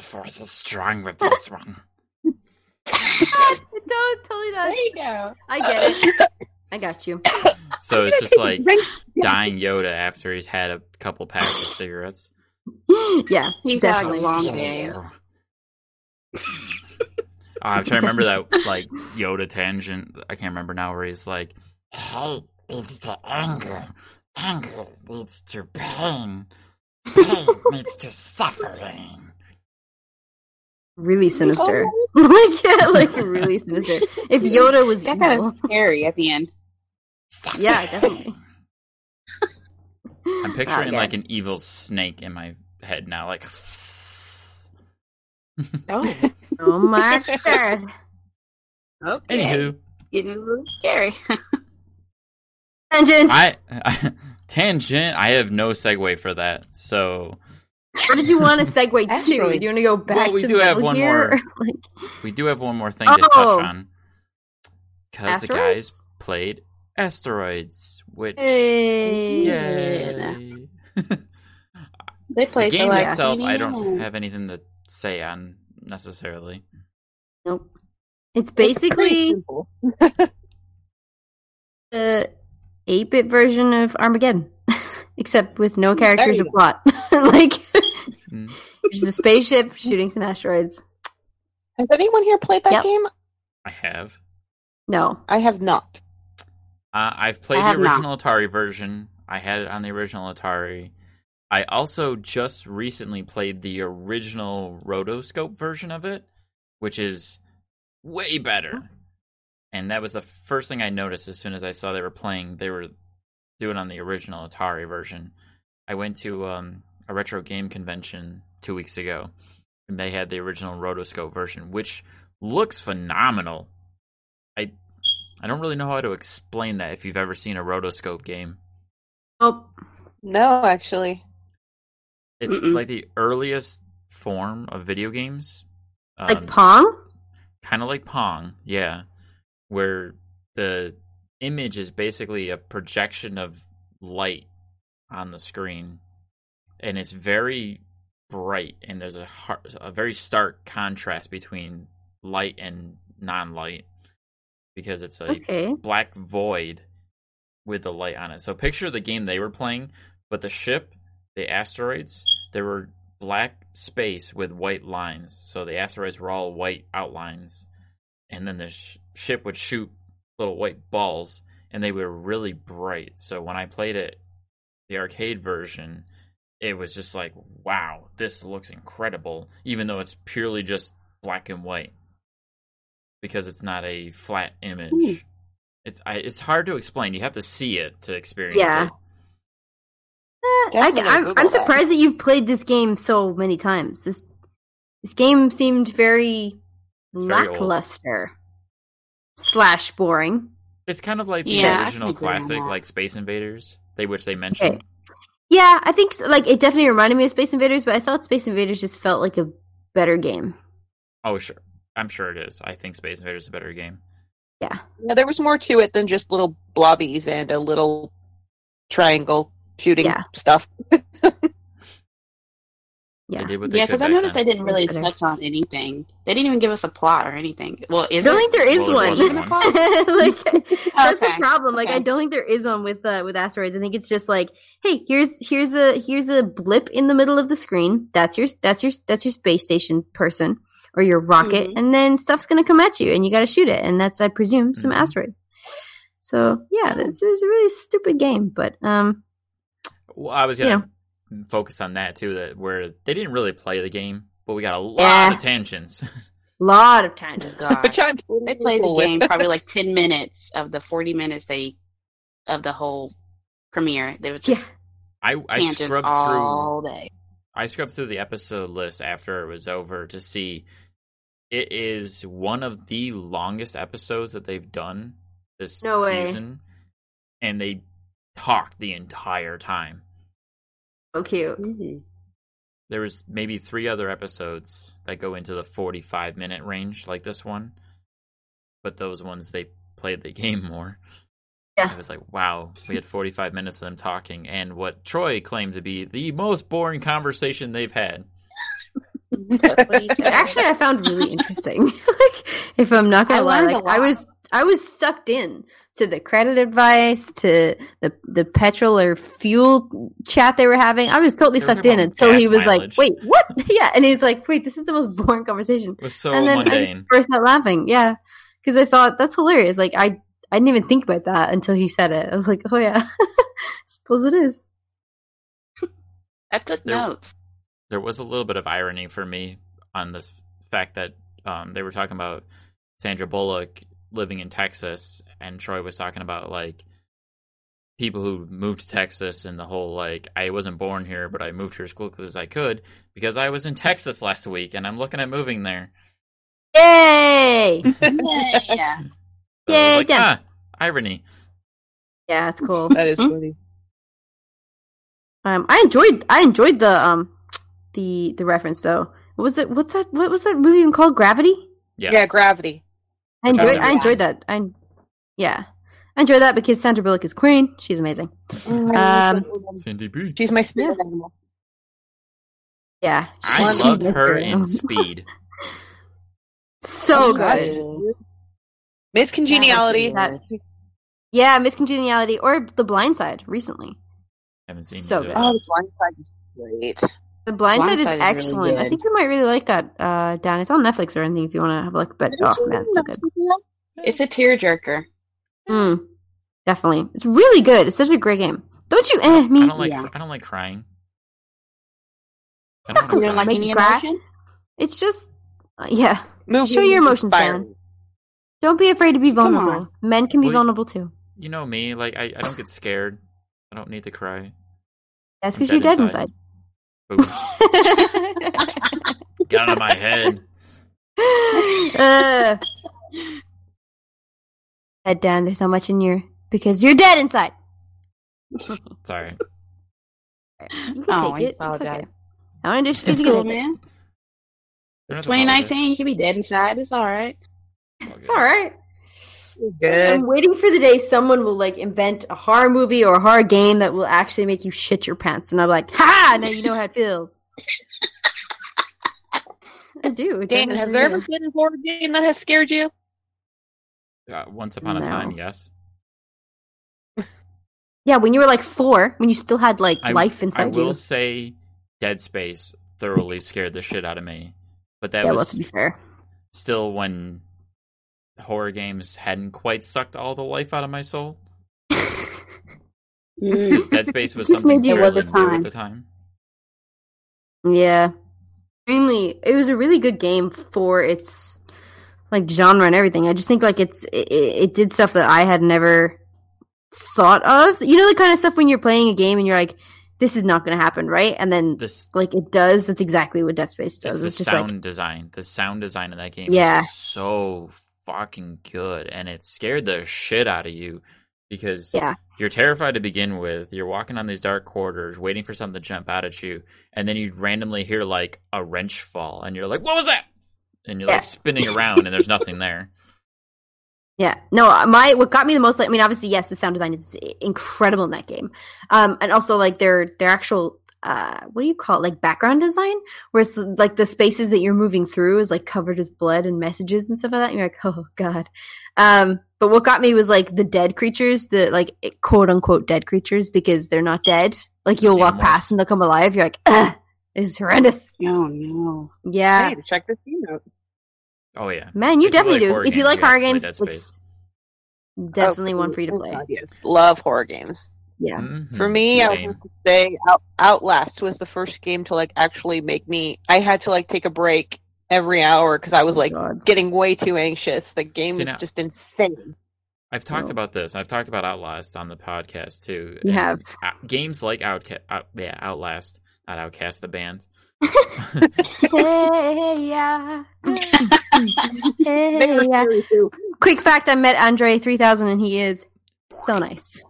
force is strong with this one. Don't totally There you go. I get it. I got you. So it's just like dying Yoda after he's had a couple packs of cigarettes. yeah, He's definitely. had a long day. Uh, I'm trying to remember that like Yoda tangent. I can't remember now where he's like, "Hate leads to anger, anger leads to pain, pain leads to suffering." really sinister. like, yeah, like really sinister. If Yoda was That kind of scary at the end. yeah, definitely. I'm picturing like an evil snake in my head now, like. Oh, Oh my god. okay. Anywho, Getting a little scary. Tangent. I, I tangent. I have no segue for that. So What did you want to segue to? Do you want to go back Well, we to do have one Gear? more. like, we do have one more thing to touch Oh. on because the guys played asteroids, which Hey. yay. They the played for game like itself, I don't minutes. have anything to say on necessarily. Nope. It's It's basically simple. the 8 bit version of Armageddon, except with no characters or plot. like, Mm. just a spaceship shooting some asteroids. Has anyone here played that Yep. game? I have. No. I have not. Uh, I've played the have not. original Atari version. I had it on the original Atari. I also just recently played the original rotoscope version of it, which is way better. And that was the first thing I noticed as soon as I saw they were playing. They were doing on the original Atari version. I went to um, a retro game convention two weeks ago, and they had the original rotoscope version, which looks phenomenal. I I don't really know how to explain that if you've ever seen a rotoscope game. Oh, No, actually. It's Mm-mm. like the earliest form of video games. like Um, Pong? kind of like Pong, yeah, where the image is basically a projection of light on the screen, and it's very bright, and there's a har- a very stark contrast between light and non-light because it's a Okay. black void with the light on it. So picture the game they were playing, but the ship, the asteroids, there were black space with white lines. So the asteroids were all white outlines, and then the sh- ship would shoot little white balls, and they were really bright. So when I played it, the arcade version, it was just like, wow, this looks incredible, even though it's purely just black and white because it's not a flat image. Hmm. It's I, it's hard to explain. You have to see it to experience Yeah. it. Eh, I, I'm Google I'm that. surprised that you've played this game so many times. This this game seemed very It's very lackluster slash boring. It's kind of like the Yeah, original can agree on classic, like Space Invaders, they which they mentioned. Okay. Yeah, I think like it definitely reminded me of Space Invaders, but I thought Space Invaders just felt like a better game. Oh, sure, I'm sure it is. I think Space Invaders is a better game. Yeah, Yeah, there was more to it than just little blobbies and a little triangle shooting Yeah. stuff. yeah. They did what they Yeah, could because I back noticed they didn't really touch on anything. They didn't even give us a plot or anything. Well, is I don't it? think there is Well, one. like that's the problem. Like I don't think there is one with uh, with asteroids. I think it's just like, hey, here's here's a here's a blip in the middle of the screen. That's your that's your that's your space station person or your rocket, Mhm. and then stuff's gonna come at you, and you got to shoot it, and that's I presume some Mhm. asteroid. So yeah, this is a really stupid game, but um, Well, I was gonna focus on that too. That where they didn't really play the game, but we got a lot Yeah. of tangents. lot of tangents. God. Which I'm totally They played the cool with. game probably like ten minutes of the forty minutes they of the whole premiere. They were Yeah, I I tangents scrubbed through. all day. I scrubbed through the episode list after it was over to see. It is one of the longest episodes that they've done this No season, and they talked the entire time. so cute. Mhm. There was maybe three other episodes that go into the forty-five minute range, like this one, but those ones they played the game more. Yeah. I was like, wow, we had forty-five minutes of them talking, and what Troy claimed to be the most boring conversation they've had. That's what he said. Actually, I found really interesting. like, if I'm not gonna I lie, like I was, I was sucked in to the credit advice, to the the petrol or fuel chat they were having. I was totally They sucked in until he was mileage. like, "Wait, what?" yeah, and he's like, "Wait, this is the most boring conversation." It was so and then I mundane. just burst out laughing. Yeah, because I thought that's hilarious. Like I, I didn't even think about that until he said it. I was like, "Oh yeah, suppose it is." I took notes. There was a little bit of irony for me on this fact that um, they were talking about Sandra Bullock living in Texas, and Troy was talking about like people who moved to Texas and the whole like I wasn't born here, but I moved here as quickly as I could because I was in Texas last week and I'm looking at moving there. Yay! yeah, yeah. So Yay, like, done. ah, irony. yeah, it's cool. That is Hmm? funny. Um, I enjoyed I enjoyed the um the the reference though. What was it? What's that? What was that movie even called? Gravity. Yes. Yeah, gravity. I Which I've enjoyed. I enjoyed that. I yeah, I enjoyed that because Sandra Bullock is queen. She's amazing. Um, Cindy B. She's my spirit animal. Yeah, I loved her in Speed. so Oh, God. good. Miss Congeniality. That- Yeah, Miss Congeniality or The Blind Side recently. I haven't seen So either good. Oh, the blind side is great. The Blind, Blind Side is Side is really excellent. I think you might really like that, uh, Dan. It's on Netflix or anything if you want to have a look. But oh man, it's so good. It's a tearjerker. Mm, definitely, it's really good. It's such a great game. Don't you? Eh, me. I don't like Yeah. I don't like crying. I not don't gonna don't like any gra- emotion? It's just, uh, yeah. Moving Show your emotions. Dan. Don't be afraid to be vulnerable. Men can be Well, vulnerable too. You know me, like I, I don't get scared. I don't need to cry. That's because you're dead dead inside. inside. Ooh, get out of my head. uh, head down. There's not much in your because you're dead inside. Sorry. You can Oh, take I it. It's okay. I want to just you cool, man. Don't have to 2019, you can be dead inside. It's all right. apologize. It's all right. Good. I'm waiting for the day someone will like invent a horror movie or a horror game that will actually make you shit your pants, and I'm like, ha! Now you know how it feels. I do. it Dan, has there ever been a horror game that has scared you? Uh, once upon a time, yes. Yeah, when you were like four, when you still had like I, life inside you. I will you. say, Dead Space thoroughly scared the shit out of me. But that yeah, well, was to be fair. still when horror games hadn't quite sucked all the life out of my soul. Mm. Because Dead Space was something fairly was a new at the time. Yeah. Extremely it was a really good game for its like genre and everything. I just think like it's it, it did stuff that I had never thought of. You know the kind of stuff when you're playing a game and you're like this is not going to happen, right? And then This like it does. That's exactly what Dead Space It's does. the just sound like design. The sound design of that game Yeah. is so fucking good, and it scared the shit out of you because Yeah. you're terrified to begin with. You're walking on these dark corridors, waiting for something to jump out at you, and then you randomly hear like a wrench fall, and you're like, "What was that?" And you're Yeah. like spinning around, and there's nothing there. Yeah, no, uh, my what got me the most, like, I mean, obviously, yes, the sound design is incredible in that game, um, and also like their their actual uh, what do you call it, like background design, where it's like the spaces that you're moving through is like covered with blood and messages and stuff like that. And you're like, oh god. Um, but what got me was like the dead creatures, the like quote unquote dead creatures, because they're not dead. Like you'll walk past and they'll come alive. You're like, Ugh, it's horrendous. Oh no. Yeah, Hey, check this game out. Oh yeah, man, you If you definitely like do. horror if you like you horror games, Dead it's definitely Oh, one for you to play. God, yes. Love horror games. Yeah. For Mhm. me, I would Same. have to say Out- Outlast was the first game to like actually make me. I had to like take a break every hour because I was like God. getting way too anxious. The game See, was now- just insane. I've talked No. about this. I've talked about Outlast on the podcast too. You have. out- games like Outcast, out, yeah, Outlast, not Outcast the band. hey, yeah. Hey, yeah. Quick fact: I met Andre three thousand, and he is so nice.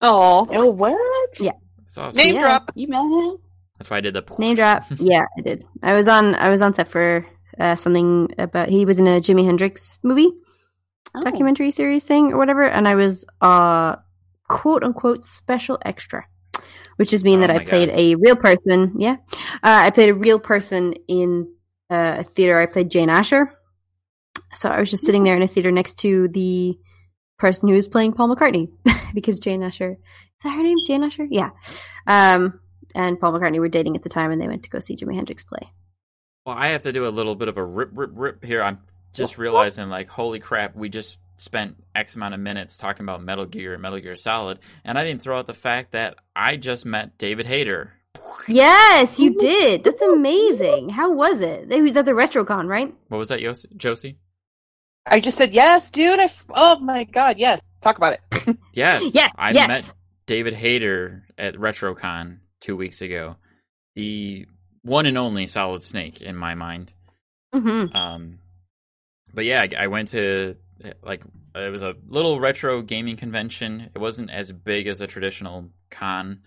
Oh, Oh what? Yeah. It's awesome. name Yeah. drop. You met him? That's why I did the Name drop. Yeah, I did. I was on. I was on set for uh, something about. He was in a Jimi Hendrix movie Oh. documentary series thing or whatever, and I was uh quote unquote special extra, which just mean Oh that I played God. a real person. Yeah, uh, I played a real person in uh, a theater. I played Jane Asher, so I was just sitting there in a theater next to the person who was playing Paul McCartney because Jane Asher is that her name? Jane Asher, yeah. Um, and Paul McCartney were dating at the time, and they went to go see Jimi Hendrix play. Well, I have to do a little bit of a rip, rip, rip here. I'm just realizing, like, holy crap, we just spent X amount of minutes talking about Metal Gear and Metal Gear Solid, and I didn't throw out the fact that I just met David Hayter. Yes, you did. That's amazing. How was it? He was at the RetroCon, right? What was that, Yos- Yossi? I just said yes, dude. I f- oh my god, yes. Talk about it. Yes. Yes, I yes. met David Hayter at RetroCon two weeks ago. The one and only Solid Snake in my mind. Mm-hmm. Um, but yeah, I, I went to like it was a little retro gaming convention. It wasn't as big as a traditional con,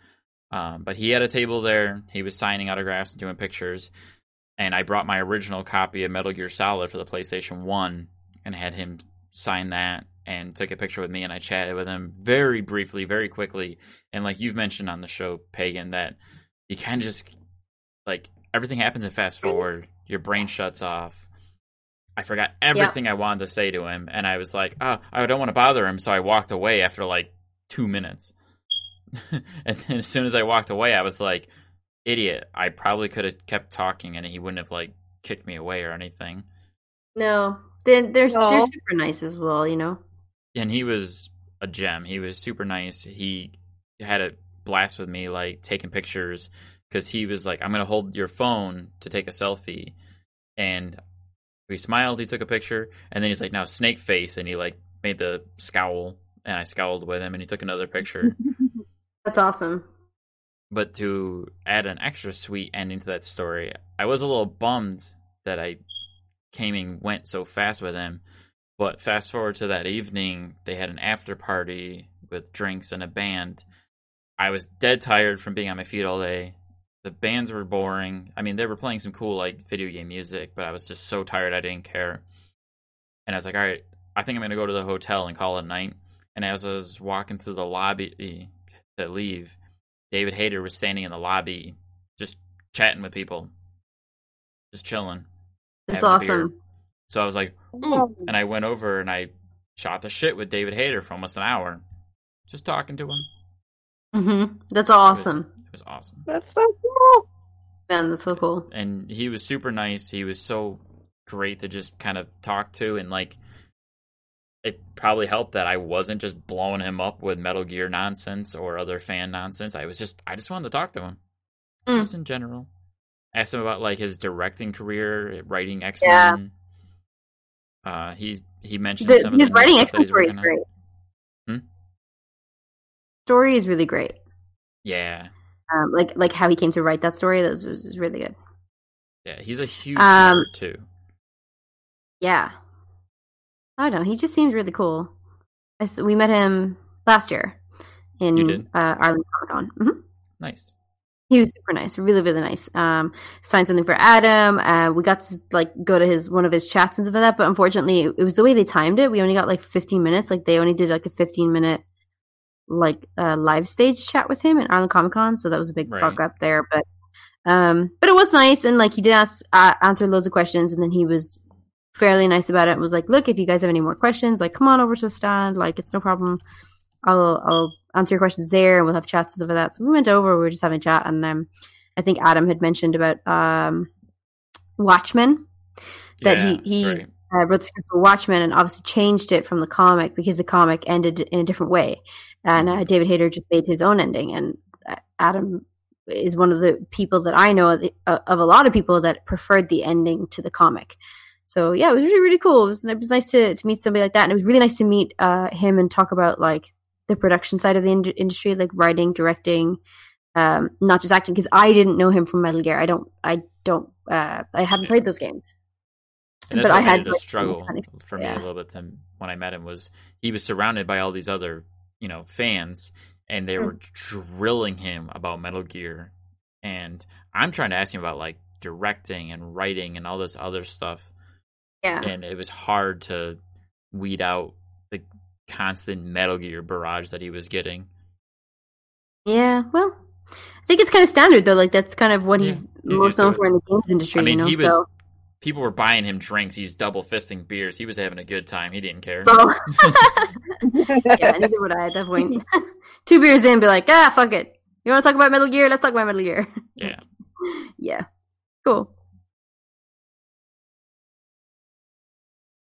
um, but he had a table there. He was signing autographs and doing pictures, and I brought my original copy of Metal Gear Solid for the PlayStation One and had him sign that and took a picture with me and I chatted with him very briefly, very quickly. And like you've mentioned on the show, Pagan, that you kind of just like everything happens in fast mm-hmm. forward. Your brain shuts off. I forgot everything I wanted to say to him, and I was like, "Oh, I don't want to bother him," so I walked away after like two minutes. and then as soon as I walked away, I was like, "Idiot! I probably could have kept talking, and he wouldn't have like kicked me away or anything." No, they're they're, No. they're super nice as well. You know. and he was a gem. He was super nice. He had a blast with me, like taking pictures, because he was like, "I'm gonna hold your phone to take a selfie," and we smiled. He took a picture, and then he's like, "Now snake face," and he like made the scowl, and I scowled with him, and he took another picture. That's awesome. but to add an extra sweet ending to that story, I was a little bummed that I came and went so fast with him. But fast forward to that evening, they had an after party with drinks and a band. I was dead tired from being on my feet all day. The bands were boring. I mean, they were playing some cool like video game music, but I was just so tired I didn't care. And I was like, all right, I think I'm gonna go to the hotel and call it night. And as I was walking through the lobby to leave, David Hayter was standing in the lobby, just chatting with people, just chilling. That's having beer. awesome. So I was like, ooh, and I went over and I shot the shit with David Hayter for almost an hour, just talking to him. hmm That's awesome. It was awesome, That's so cool. Man, that's so cool. and he was super nice. He was so great to just kind of talk to, and like, it probably helped that I wasn't just blowing him up with Metal Gear nonsense or other fan nonsense. I was just, I just wanted to talk to him, Mm. just in general. Asked him about like his directing career, writing X Yeah. Uh, he he mentioned The, some of his new writing stuff X-Men story is great. Hmm? Story is really great. Yeah, Um, like like how he came to write that story. That was, was, was really good. yeah, he's a huge Um, too. Yeah. I don't know. He just seems really cool. I we met him last year in? Uh, Arlington Comic Con. hmm Nice. He was super nice, really, really nice. Um, signed something for Adam. Uh, we got to like go to his one of his chats and stuff like that. But unfortunately, it, it was the way they timed it. We only got like 15 minutes. Like they only did like a 15 minute like uh, live stage chat with him at Arlington Comic Con. So that was a big Right. fuck up there. But um, but it was nice, and like he did ask uh, answer loads of questions, and then he was fairly nice about it. and Was like, look, if you guys have any more questions, like come on over to the stand. Like it's no problem. I'll I'll answer your questions there, and we'll have chats and stuff like that. So we went over. We were just having a chat, and um, I think Adam had mentioned about um, Watchmen that Yeah, he he right. uh, wrote the script for Watchmen and obviously changed it from the comic because the comic ended in a different way, and uh, David Hayter just made his own ending. And uh, Adam is one of the people that I know of, the, uh, of a lot of people that preferred the ending to the comic. So yeah, it was really really cool. It was, it was nice to, to meet somebody like that, and it was really nice to meet uh, him and talk about like the production side of the ind- industry, like writing, directing, um, not just acting. Because I didn't know him from Metal Gear. I don't. I don't. Uh, I haven't Yeah. played those games. And but I had, a struggle mechanics, for me yeah. a little bit to, when I met him was he was surrounded by all these other you know fans and they Hmm. were drilling him about Metal Gear and I'm trying to ask him about like directing and writing and all this other stuff Yeah. and it was hard to weed out the constant Metal Gear barrage that he was getting. Yeah, well, I think it's kind of standard though. Like that's kind of what Yeah, he's most known for in the games industry. I mean, you know, he was so people were buying him drinks. He was double fisting beers. He was having a good time. He didn't care. Bro. yeah, neither would I at that point. Two beers in, be like, ah, fuck it. You want to talk about Metal Gear? Let's talk about Metal Gear. Yeah. yeah, cool.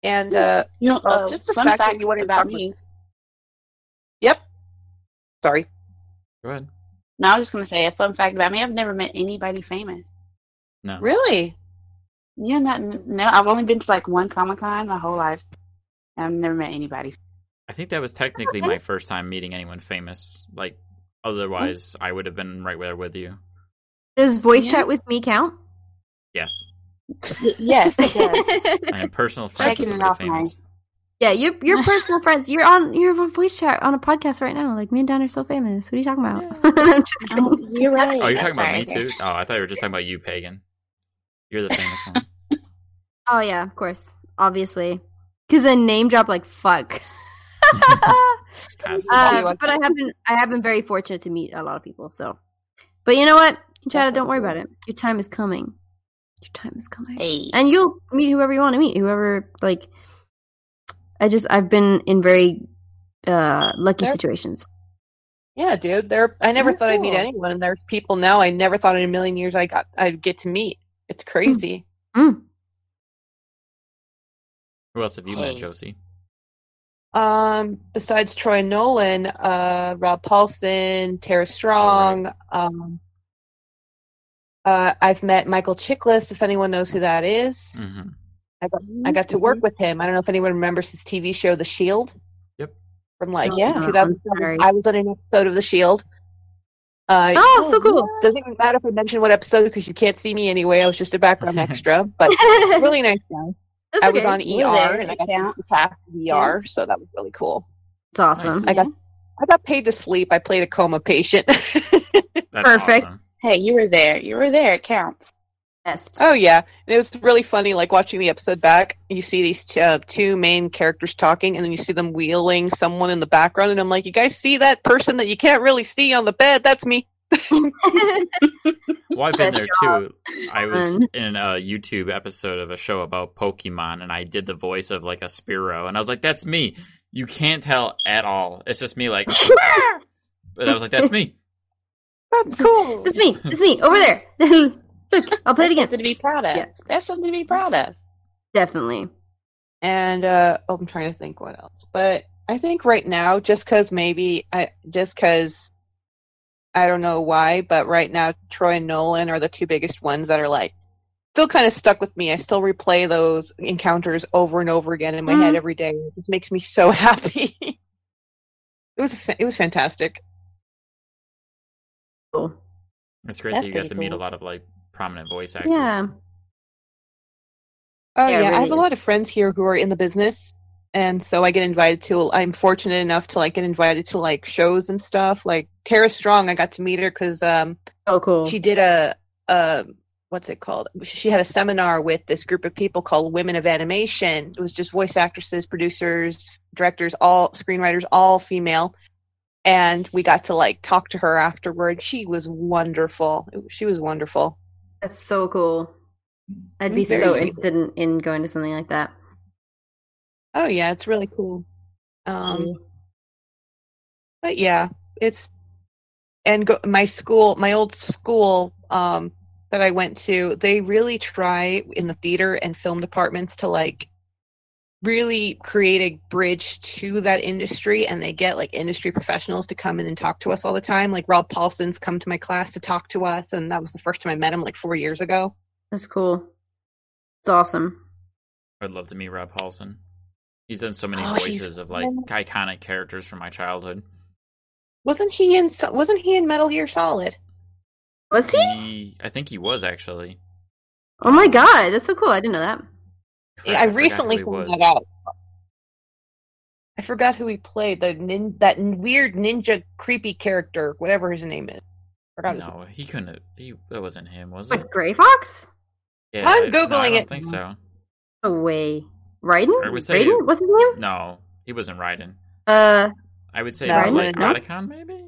And uh, You know, Well, uh, just the fun fact fact, you wanted about talk me. yep. Sorry. Go ahead. No, I was just gonna say a fun fact about me. I've never met anybody famous. No. Really? Yeah, not no. I've only been to like one Comic Con my whole life. I've never met anybody. I think that was technically my first time meeting anyone famous. Like, otherwise, I would have been right there with you. Does voice Yeah. chat with me count? Yes, yes, it. I am personal friends with Checking it somebody off my- famous. yeah, you're you're personal friends. You're on you're on voice chat on a podcast right now. Like me and Dan are so famous. What are you talking about? I'm just kidding. Oh, you're right. Oh, you're That's talking about right, me okay. too? Oh, I thought you were just talking about you, pagan. You're the famous one. Oh yeah, of course, obviously, because a name drop like fuck. Uh, but I have been I have been very fortunate to meet a lot of people. So, but you know what, Chad, don't worry about it. Your time is coming. Your time is coming, Hey, and you'll meet whoever you want to meet. Whoever like, I just I've been in very uh lucky There- situations. Yeah, dude. There. I never Oh, thought I'd meet anyone, and there's people now I never thought in a million years I got I'd get to meet. It's crazy. Mm. Who else have you met, Yossi? Um, besides Troy Nolan, uh, Rob Paulsen, Tara Strong, um, Uh, I've met Michael Chiklis, if anyone knows who that is. hmm I got I got to work with him. I don't know if anyone remembers his TV show, The Shield. Yep. From like Oh, Yeah. I'm 2007. I was on an episode of The Shield. Uh, Oh, so cool. Doesn't even matter if I mention what episode because you can't see me anyway. I was just a background extra, but really nice guy. That's I was on ER there, and I it got to counts. pass ER, so that was really cool. It's awesome. Nice. I got I got paid to sleep. I played a coma patient. That's Perfect. awesome. Hey, you were there. You were there. It counts. Best. oh yeah, and it was really funny. Like watching the episode back, you see these t- uh, two main characters talking, and then you see them wheeling someone in the background, and I'm like, you guys see that person that you can't really see on the bed? That's me. Well, I've been Best there too. I was Fun. in a YouTube episode of a show about Pokemon, and I did the voice of like a Spearow, and I was like, "That's me." You can't tell at all. It's just me, like. but I was like, "That's me." That's cool. It's me. It's me over there. Look, I'll play it again. Something to be proud of. Yeah. That's something to be proud of. Definitely. and uh, oh, I'm trying to think what else. But I think right now, just because maybe I just because I don't know why, but right now Troy and Nolan are the two biggest ones that are like still kind of stuck with me. I still replay those encounters over and over again in my head Mhm. every day. It just makes me so happy. it was fa- it was fantastic. Cool. It's great That's that you got pretty to meet a lot of like prominent voice actors. Yeah. Oh Yeah, it yeah, I have really a lot of friends here who are in the business, and so I get invited to. I'm fortunate enough to like get invited to like shows and stuff. Like Tara Strong, I got to meet her because um, Oh, cool. she did a a what's it called? She had a seminar with this group of people called Women of Animation. It was just voice actresses, producers, directors, all screenwriters, all female. And we got to like talk to her afterward. She was wonderful. She was wonderful. That's so cool. I'd be Very so sweet. interested in, in going to something like that. Oh yeah, it's really cool. Um, but yeah, it's and go, my school, my old school um, that I went to, they really try in the theater and film departments to like really create a bridge to that industry, and they get like industry professionals to come in and talk to us all the time. Like Rob Paulsen's come to my class to talk to us, and that was the first time I met him like four years ago. That's cool. It's awesome. I'd love to meet Rob Paulsen. He's done so many Oh, voices of like iconic characters from my childhood. Wasn't he in? Wasn't he in Metal Gear Solid? Was he? He, I think he was actually. Oh my god, that's so cool. I didn't know that. Yeah, I recently he found that out. I forgot who he played. The nin- that weird ninja creepy character, whatever his name is. Forgot his No, he couldn't. Have, he that wasn't him, was it? Gray Fox? Yeah, I'm I- no, I Googling don't it think so. Away, way. Raiden? I would say- Raiden? What's his name? No, he wasn't Raiden. Uh I would say No, like no. Otacon, maybe.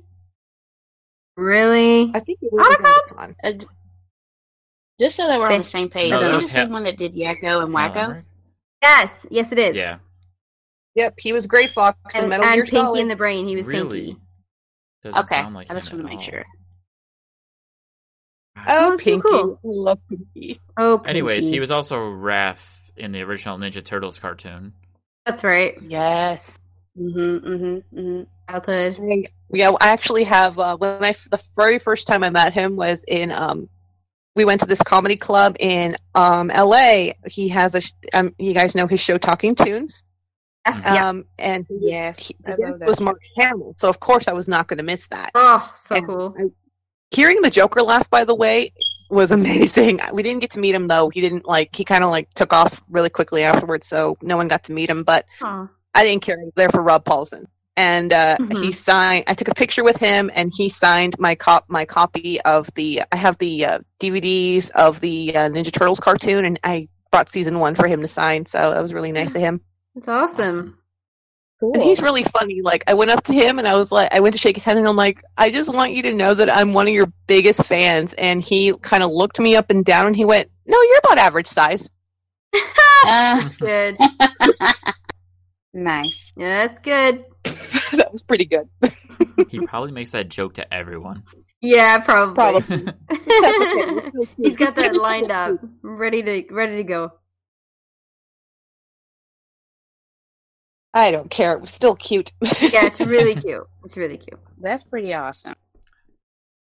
really? I think it was Otacon? Otacon. D- just so that we're on the same page, No, is he was the same one that did Yakko and Helen Wakko? Emmerich? Yes, yes it is. Yeah, Yep, he was Gray Fox in And, Metal and Gear Pinky Solid. in the Brain, he was really. Pinky. Doesn't Okay, sound like I just want to make all. sure. oh, Oh, that's so Pinky. cool. I love Pinky. Oh Pinky. Anyways, he was also Raph in the original Ninja Turtles cartoon. That's right. Yes. Mm-hmm, mm-hmm, mm-hmm. Childhood. I- Yeah, I actually have. Uh, when I the very first time I met him was in. Um, we went to this comedy club in um, L.A. He has a. sh- Um, you guys know his show Talkin' Toons. Yes, yeah. Um, and he Yeah, he, I the love guest that. was Mark Hamill, so of course I was not going to miss that. Oh, so and cool. I- Hearing the Joker laugh, by the way, was amazing. We didn't get to meet him though. He didn't like. He kind of like took off really quickly afterwards, so no one got to meet him. But Aw. I didn't care. I was there for Rob Paulsen, and uh, Mhm. he signed. I took a picture with him, and he signed my cop my copy of the. I have the uh, DVDs of the uh, Ninja Turtles cartoon, and I brought season one for him to sign. So that was really nice of him. That's awesome. Cool. And he's really funny. Like I went up to him and I was like, I went to shake his hand and I'm like, I just want you to know that I'm one of your biggest fans. And he kind of looked me up and down and he went, No, you're about average size. Ah, Good. nice. Yeah, that's good. that was pretty good. He probably makes that joke to everyone. Yeah, probably. Probably. He's got that lined up, ready to ready to go. I don't care. It was still cute. Yeah, it's really cute. It's really cute. That's pretty awesome.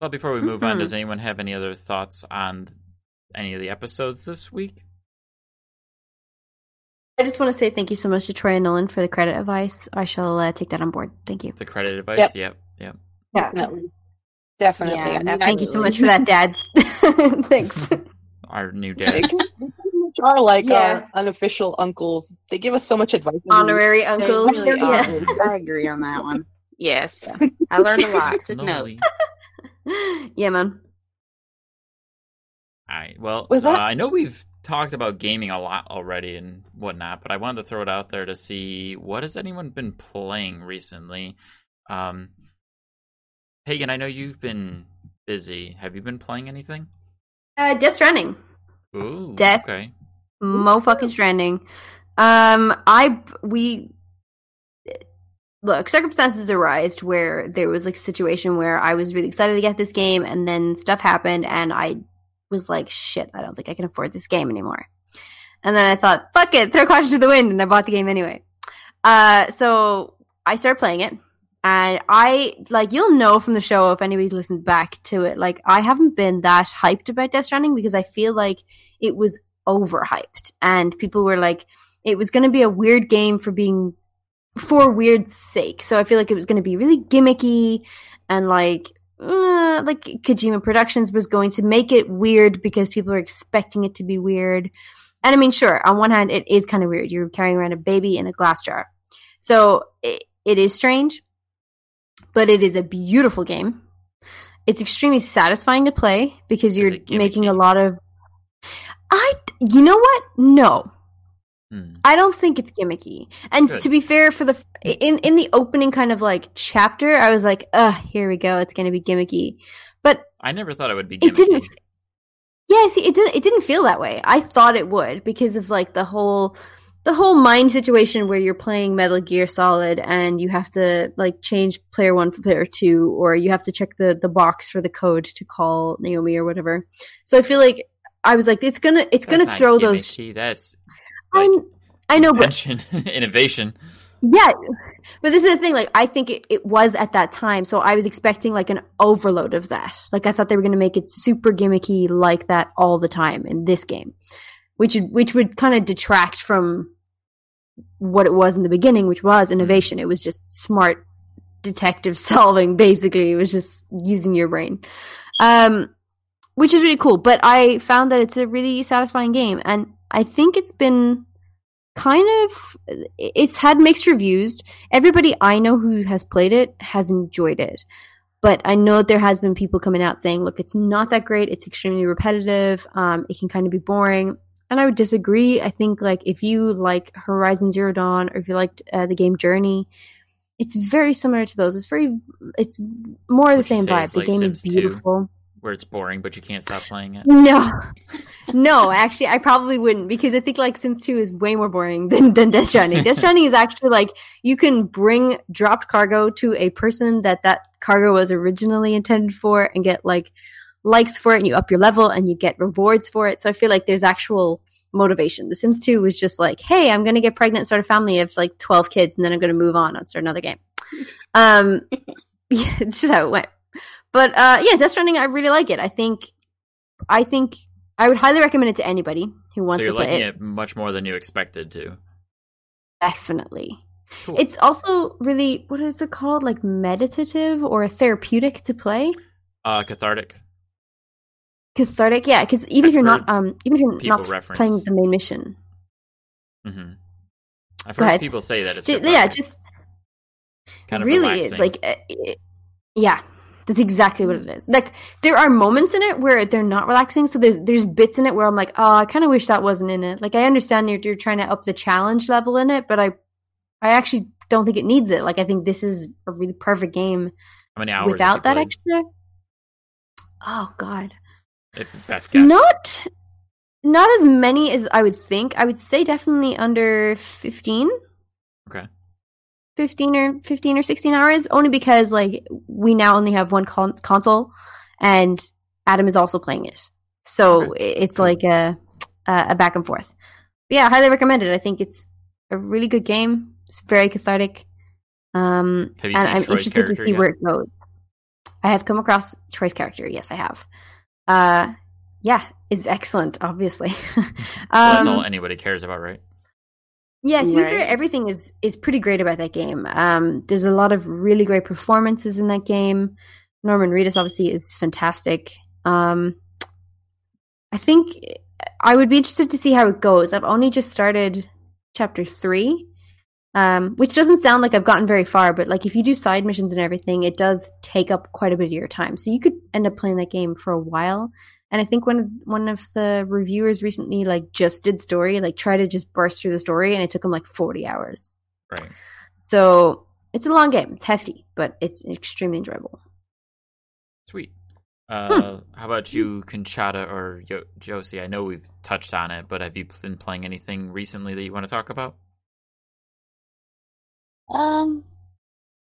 Well, before we move on, Mhm. does anyone have any other thoughts on any of the episodes this week? I just want to say thank you so much to Troy and Nolan for the credit advice. I shall uh, take that on board. Thank you. The credit advice? Yep. Yep. Yep. Yeah. Definitely. Definitely. Yeah, I mean, I- Thank you so much for that, dads. Thanks. Our new dads. dad. are like Yeah. our unofficial uncles. They give us so much advice. Honorary They uncles. really yeah. I agree on that one. Yes, I learned a lot. Took notes. Noli. yeah, man. All right. Well, Was that- uh, I know we've talked about gaming a lot already and whatnot, but I wanted to throw it out there to see what has anyone been playing recently. Um, Pagan, I know you've been busy. Have you been playing anything? Uh, Death Stranding. Ooh, Death. Okay. Mo fucking Stranding. Um, I we look circumstances arised where there was like a situation where I was really excited to get this game, and then stuff happened, and I was like, shit, I don't think I can afford this game anymore. And then I thought, fuck it, throw caution to the wind, and I bought the game anyway. Uh, so I started playing it, and I like you'll know from the show if anybody's listened back to it. Like I haven't been that hyped about Death Stranding because I feel like it was overhyped, and people were like, it was going to be a weird game for being for weird's sake. So I feel like it was going to be really gimmicky and like uh, like Kojima Productions was going to make it weird because people are expecting it to be weird. And I mean, sure, on one hand, it is kind of weird. You're carrying around a baby in a glass jar. So it, it is strange, but it is a beautiful game. It's extremely satisfying to play because you're making a lot of. I, you know what? No. Hmm. I don't think it's gimmicky. And Good. to be fair, for the hmm. in in the opening kind of like chapter, I was like, "Ugh, here we go. It's going to be gimmicky." But I never thought it would be Gimmicky. it didn't. Yeah, see, it didn't. It didn't feel that way. I thought it would because of like the whole the whole mind situation where you're playing Metal Gear Solid and you have to like change player one for player two, or you have to check the the box for the code to call Naomi or whatever. So I feel like I was like, it's gonna it's That's gonna throw those. gimmicky, That's like, I know, but innovation. Yeah, but this is the thing. Like, I think it, it was at that time, so I was expecting like an overload of that. Like, I thought they were going to make it super gimmicky like that all the time in this game, which would- which would kind of detract from what it was in the beginning, which was innovation. It was just smart detective solving. Basically, it was just using your brain, um, which is really cool. But I found that it's a really satisfying game, and I think it's been kind of it's had mixed reviews. Everybody I know who has played it has enjoyed it. But I know there has been people coming out saying, "Look, it's not that great. It's extremely repetitive. Um, it can kind of be boring." And I would disagree. I think like if you like Horizon Zero Dawn or if you liked uh, the game Journey, it's very similar to those. It's very, it's more of the same vibe. The like game Sims is 2? beautiful. Where it's boring, but you can't stop playing it. No, no, actually, I probably wouldn't because I think like Sims 2 is way more boring than, than Death Stranding. Death Stranding is actually like you can bring dropped cargo to a person that that cargo was originally intended for and get like likes for it and you up your level and you get rewards for it. So I feel like there's actual motivation. The Sims 2 was just like, hey, I'm going to get pregnant, start a family of like 12 kids, and then I'm going to move on and start another game. Um, yeah, it's just how it went. But uh, yeah, Death Stranding, I really like it. I think, I think I would highly recommend it to anybody who So wants you're to play liking it. it much more than you expected to. Definitely. Cool. It's also really what is it called? Like meditative or therapeutic to play. Uh, cathartic. Cathartic, yeah. Because even I've if you're not, um, even if you're not reference- playing the main mission, Mm-hmm. I've Go heard ahead. people say that it's Ju- cathartic. yeah, just kind of really is like it- yeah that's exactly what it is like there are moments in it where they're not relaxing so there's there's bits in it where i'm like oh i kind of wish that wasn't in it like i understand you're, you're trying to up the challenge level in it but i i actually don't think it needs it like i think this is a really perfect game How many hours without that you extra oh god played? If- Best guess. not not as many as i would think i would say definitely under 15 Okay. 15 or 15 or 16 hours only because like we now only have one con- console and adam is also playing it so it's like a, a back and forth but yeah highly recommend it i think it's a really good game it's very cathartic um and i'm Troy's interested to see yet? where it goes I have come across choice character. Yes, I have. Uh, yeah, is excellent. Obviously. Well, that's Um, all anybody cares about, right? Yeah, to be fair, everything is is pretty great about that game. Um, there's a lot of really great performances in that game. Norman Reedus obviously is fantastic. Um, I think I would be interested to see how it goes. I've only just started chapter three, um, which doesn't sound like I've gotten very far, but like if you do side missions and everything, it does take up quite a bit of your time. So you could end up playing that game for a while. And I think one of one of the reviewers recently like just did story, like try to just burst through the story, and it took him like forty hours. Right. So it's a long game. It's hefty, but it's extremely enjoyable. Sweet. Uh, How about you, Conchata or Yo- Yossi? I know we've touched on it, but have you been playing anything recently that you want to talk about? Um,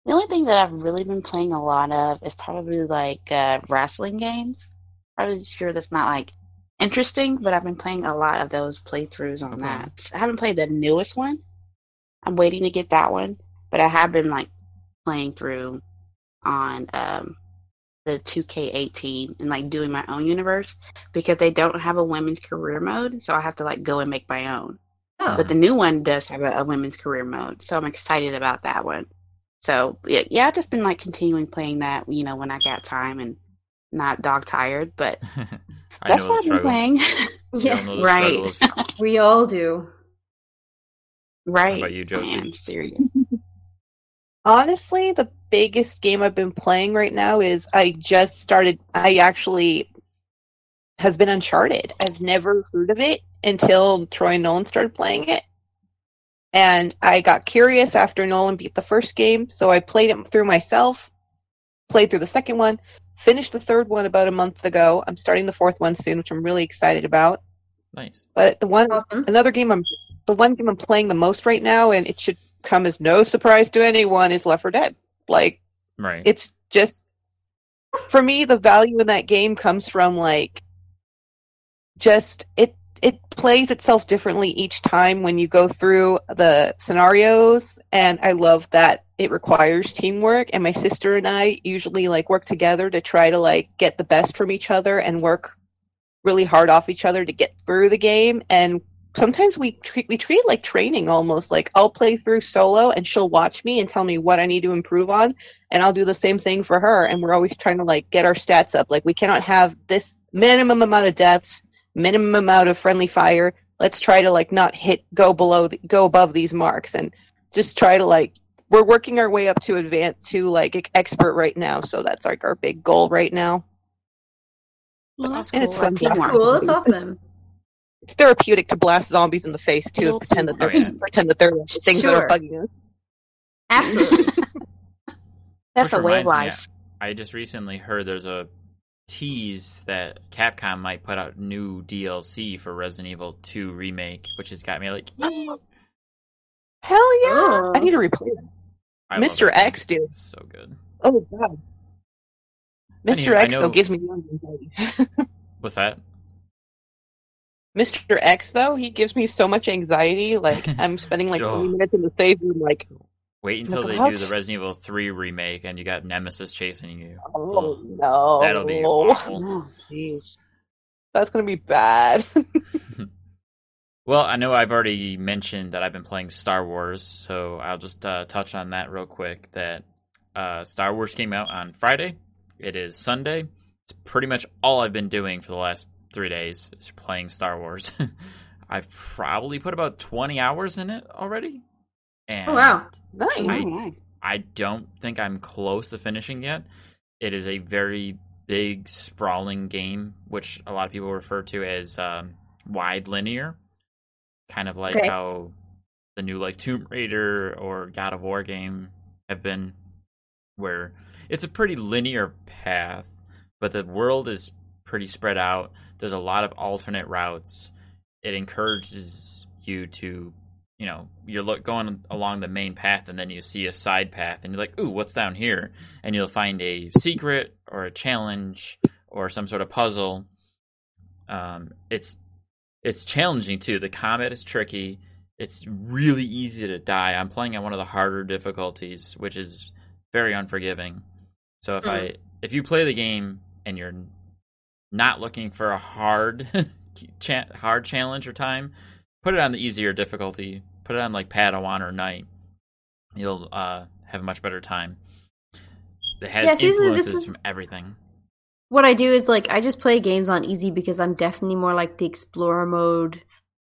the only thing that I've really been playing a lot of is probably like uh, wrestling games. Probably sure that's not like interesting, but I've been playing a lot of those playthroughs on Okay. that. I haven't played the newest one. I'm waiting to get that one, but I have been like playing through on um the 2K18 and like doing my own universe because they don't have a women's career mode, so I have to like go and make my own. Oh, But the new one does have a, a women's career mode, so I'm excited about that one. So yeah, yeah, I've just been like continuing playing that, you know, when I got time and not dog tired. But I that's what I've been playing. Yeah, Right. we all do. right. about you, Yossi? I'm serious. Honestly, the biggest game I've been playing right now is I just started. I actually has been Uncharted. I've never heard of it until Troy and Nolan started playing it. And I got curious after Nolan beat the first game, so I played it through myself, played through the second one, finished the third one about a month ago. I'm starting the fourth one soon, which I'm really excited about. Nice. But the one Awesome. another game I'm the one game I'm playing the most right now, and it should come as no surprise to anyone, is Left 4 Dead. Like Right. it's just for me the value in that game comes from like just it it plays itself differently each time when you go through the scenarios and i love that it requires teamwork and my sister and i usually like work together to try to like get the best from each other and work really hard off each other to get through the game and sometimes we treat we treat it like training almost like i'll play through solo and she'll watch me and tell me what i need to improve on and I'll do the same thing for her. And we're always trying to like get our stats up. Like we cannot have this minimum amount of deaths, minimum amount of friendly fire. Let's try to like not hit go below the, go above these marks and just try to like we're working our way up to advance to like expert right now. So that's like our big goal right now. Well, that's And cool. it's fun. That's cool. That's awesome. It's therapeutic to blast zombies in the face too and pretend that they're. Oh, yeah. pretend that they're the things that are bugging us. Absolutely. That's Which a way of reminds me, life. I just recently heard there's a tease that Capcom might put out new DLC for Resident Evil 2 remake, which has got me like, "Ee." Hell yeah! Oh. I need to replay oh. that. Mr. that game. X, dude. So good. Oh god. Mr. Anywho, I X though gives me anxiety. What's that? Mr. X though, he gives me so much anxiety. Like I'm spending like Oh. 20 minutes in the save room, like, Wait until my they God. do the Resident Evil 3 remake and you got Nemesis chasing you. oh no, That'll be awful. Oh, jeez. That's gonna be bad. Well, I know I've already mentioned that I've been playing Star Wars, so I'll just uh, touch on that real quick. That uh, Star Wars came out on Friday. It is Sunday. It's pretty much all I've been doing for the last three days is playing Star Wars. I've probably put about twenty hours in it already. And Oh, wow. nice. I- Oh. I don't think I'm close to finishing yet. It is a very big, sprawling game, which a lot of people refer to as um, wide linear, kind of like Okay. how the new like Tomb Raider or God of War game have been, where it's a pretty linear path, but the world is pretty spread out. There's a lot of alternate routes. It encourages you to you know you're look, going along the main path and then you see a side path and you're like ooh what's down here? And you'll find a secret or a challenge or some sort of puzzle. Um, it's it's challenging too. The combat is tricky. It's really easy to die. I'm playing on one of the harder difficulties which is very unforgiving. So if i if you play the game and you're not looking for a hard hard challenge or time, put it on the easier difficulty. Put it on like Padawan or Knight. You'll uh, have a much better time. It has Yeah, see, this is- influences is- from everything. what I do is like I just play games on easy because I'm definitely more like the explorer mode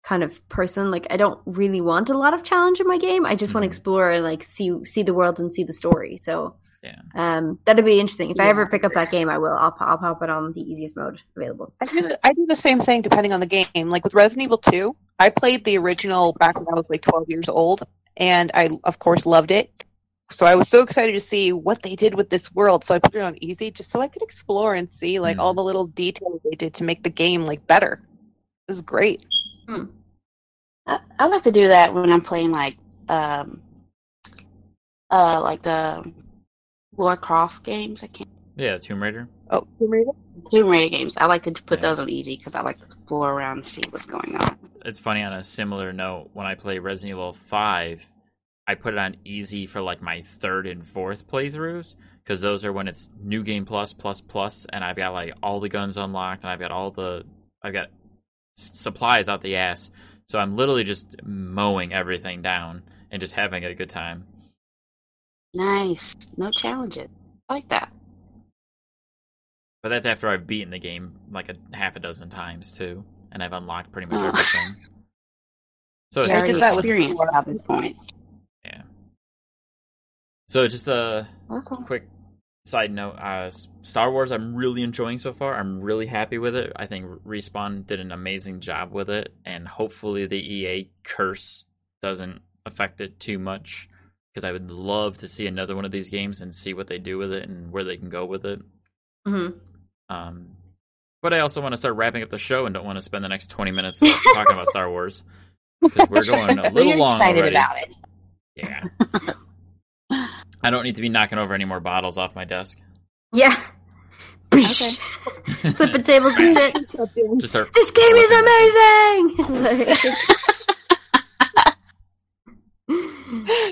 kind of person. Like I don't really want a lot of challenge in my game. I just want Mhm. to explore and like see see the world and see the story. So Yeah. um, that'd be interesting. If I ever pick up that game, I will. I'll I'll pop it on the easiest mode available. I do, the, I do the same thing depending on the game. Like with Resident Evil 2, I played the original back when I was like 12 years old, and I, of course, loved it. So I was so excited to see what they did with this world. So I put it on easy just so I could explore and see like Mm. all the little details they did to make the game like better. It was great. I, I like to do that when I'm playing like um uh like the Lara Croft games. I can't Yeah, Tomb Raider. Oh, Tomb Raider? Tomb Raider games. I like to put Yeah. those on easy because I like to explore around and see what's going on. It's funny on a similar note, when I play Resident Evil 5, I put it on easy for like my third and fourth playthroughs because those are when it's new game plus plus plus and I've got like all the guns unlocked and I've got all the I've got supplies out the ass. So I'm literally just mowing everything down and just having a good time. Nice. No challenges. I like that. But that's after I've beaten the game like a half a dozen times too and I've unlocked pretty much everything. So it's You I just did a- that experience at this point. yeah. So just a Okay. quick side note uh star wars i'm really enjoying so far i'm really happy with it i think respawn did an amazing job with it and hopefully the ea curse doesn't affect it too much because i would love to see another one of these games and see what they do with it and where they can go with it hmm um but i also want to start wrapping up the show and don't want to spend the next 20 minutes talking about star wars because we're going a little you're long excited already about it. yeah i don't need to be knocking over any more bottles off my desk Yeah. Okay. Flipping tables and shit. This game is amazing.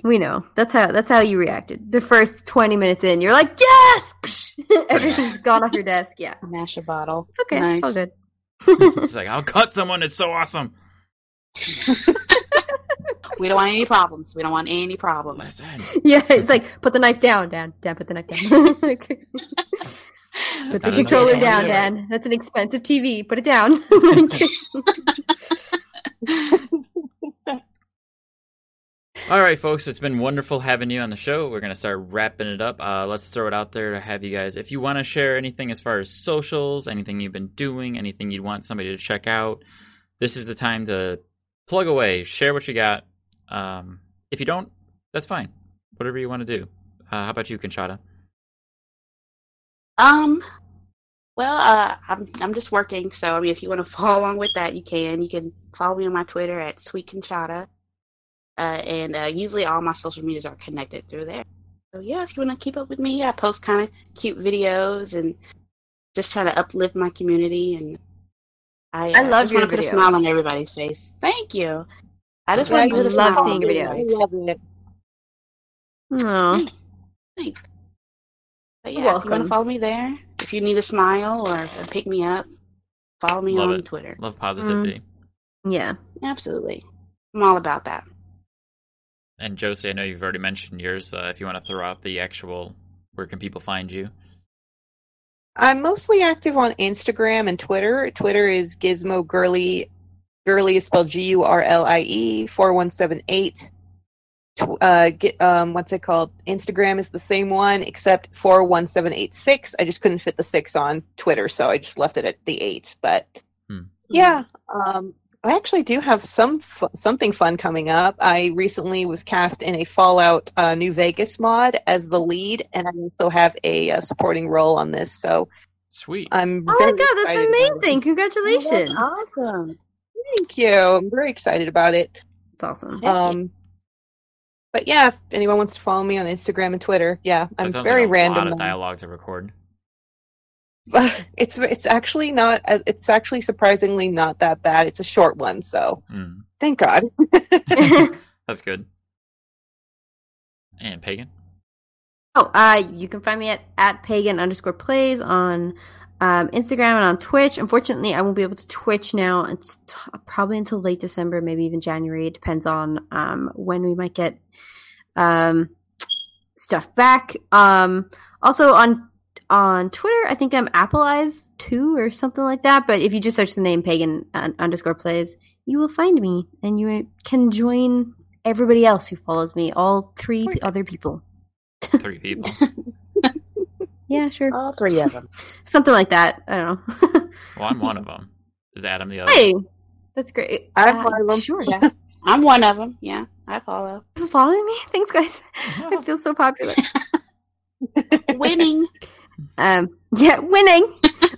We know that's how that's how you reacted. The first twenty minutes in, you're like, yes, everything's gone off your desk. Yeah, Mash a bottle. it's okay. Nice. It's all good. It's like I'll cut someone. It's so awesome. We don't want any problems. We don't want any problems. Listen, yeah, it's like put the knife down, Dan. Dan, put the knife down. put Not the controller down, Dan. That's an expensive TV. Put it down. All right, folks. It's been wonderful having you on the show. We're gonna start wrapping it up. Uh, let's throw it out there to have you guys. If you want to share anything as far as socials, anything you've been doing, anything you'd want somebody to check out, this is the time to plug away. Share what you got. Um, if you don't, that's fine. Whatever you want to do. Uh, how about you, Conchata? Um. Well, uh, I'm I'm just working, so I mean, if you want to follow along with that, you can. You can follow me on my Twitter at Sweet Conchata, and uh, usually all my social medias are connected through there. So yeah, if you want to keep up with me, I post kind of cute videos and just try to uplift my community. And I, I uh, love just want to put a smile on everybody's face. Thank you. I just want to put a love smile seeing on your everybody's I love it. Aw. Thanks. But You're yeah, if you want to follow me there, if you need a smile or a pick me up, follow me Love on it. Twitter. Love positivity. Yeah. Absolutely. I'm all about that. And Yossi, I know you've already mentioned yours. Uh, if you want to throw out the actual, where can people find you? I'm mostly active on Instagram and Twitter. Twitter is Gizmo Girly. Girly is spelled G U R L I E four one seven eight. Uh, get um, what's it called? Instagram is the same one except four one seven eight six. I just couldn't fit the six on Twitter, so I just left it at the eight. But Hmm. yeah, um, I actually do have some fu- something fun coming up. I recently was cast in a Fallout uh, New Vegas mod as the lead, and I also have a, uh supporting role on this. So Sweet. I'm Oh my very god, that's excited about it. amazing! Congratulations. Awesome. Thank you. I'm very excited about it. It's awesome. Um, but yeah, if anyone wants to follow me on Instagram and Twitter, yeah, I'm very like a random. lot of dialogue to record. it's it's actually not. It's actually surprisingly not that bad. It's a short one, so Mm, thank God. that's good. And Pagan. Oh, uh, you can find me at, at pagan underscore plays on um, Instagram and on Twitch. Unfortunately, I won't be able to Twitch now. It's t- probably until late December, maybe even January. It depends on um, when we might get um, stuff back. Um, also on on Twitter, I think I'm Apple Eyes two or something like that. But if you just search the name pagan uh, underscore plays, you will find me, and you can join everybody else who follows me. All three Perfect. other people. Three people. Yeah, sure. All three of them. Something like that. I don't know. Well, I'm one of them. Is Adam the other? hey, that's great. I Uh, follow them. Sure. Yeah. I'm one of them. Yeah, I follow. You following me? Thanks, guys. I feel so popular. Winning. Um, yeah, winning.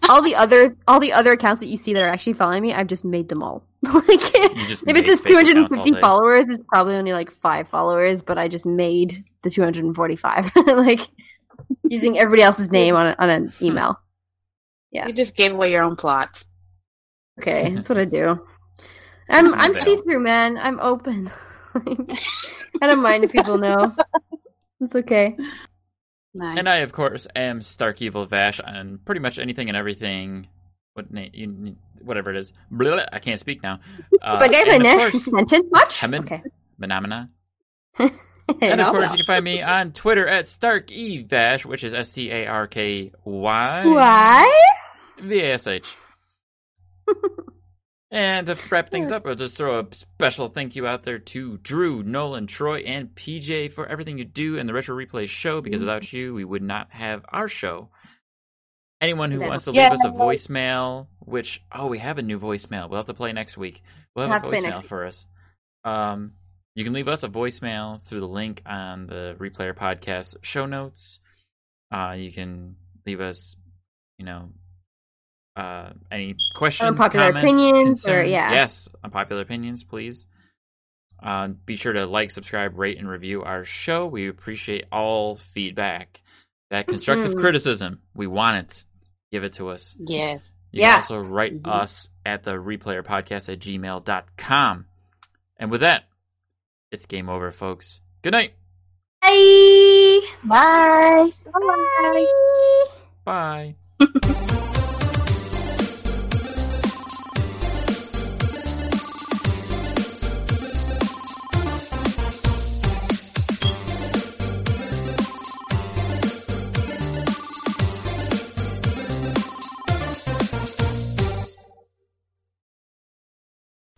all the other, all the other accounts that you see that are actually following me, I've just made them all. like, You just if it made says fake accounts all 250 followers, it's probably only like five followers, but I just made the 245. like using everybody else's name on a, on an email. Yeah. You just gave away your own plot. Okay, that's what I do. I'm Here's I'm see through, man. I'm open. I don't mind if people know. It's okay. Nice. And I, of course, am Stark Evil Vash on pretty much anything and everything. What name? You, whatever it is. Blah, I can't speak now. Uh, but gave and my of name course, mentioned much. Hammond. Okay. Phenomena. And of course, you can find me on Twitter at Stark E Vash, which is S T A R K Y Why? V A S H. And to wrap things up, I'll just throw a special thank you out there to Drew, Nolan, Troy, and PJ for everything you do in the Retro Replay show, because without you, we would not have our show. Anyone who wants to Yeah. leave us a voicemail, which, oh, we have a new voicemail. We'll have to play next week. We'll have, a have play voicemail for us. Um, you can leave us a voicemail through the link on the Replayer Podcast show notes. Uh, you can leave us, you know, uh, any questions, Unpopular comments, opinions, or- concerns. yeah. Yes, unpopular opinions, please. Uh, be sure to like, subscribe, rate, and review our show. We appreciate all feedback. That constructive Mhm. criticism, we want it. Give it to us. yes. You Yeah. can also write Mhm. us at the replayerpodcast at gmail.com. And with that, it's game over, folks. Good night. Bye. Bye. Bye. Bye.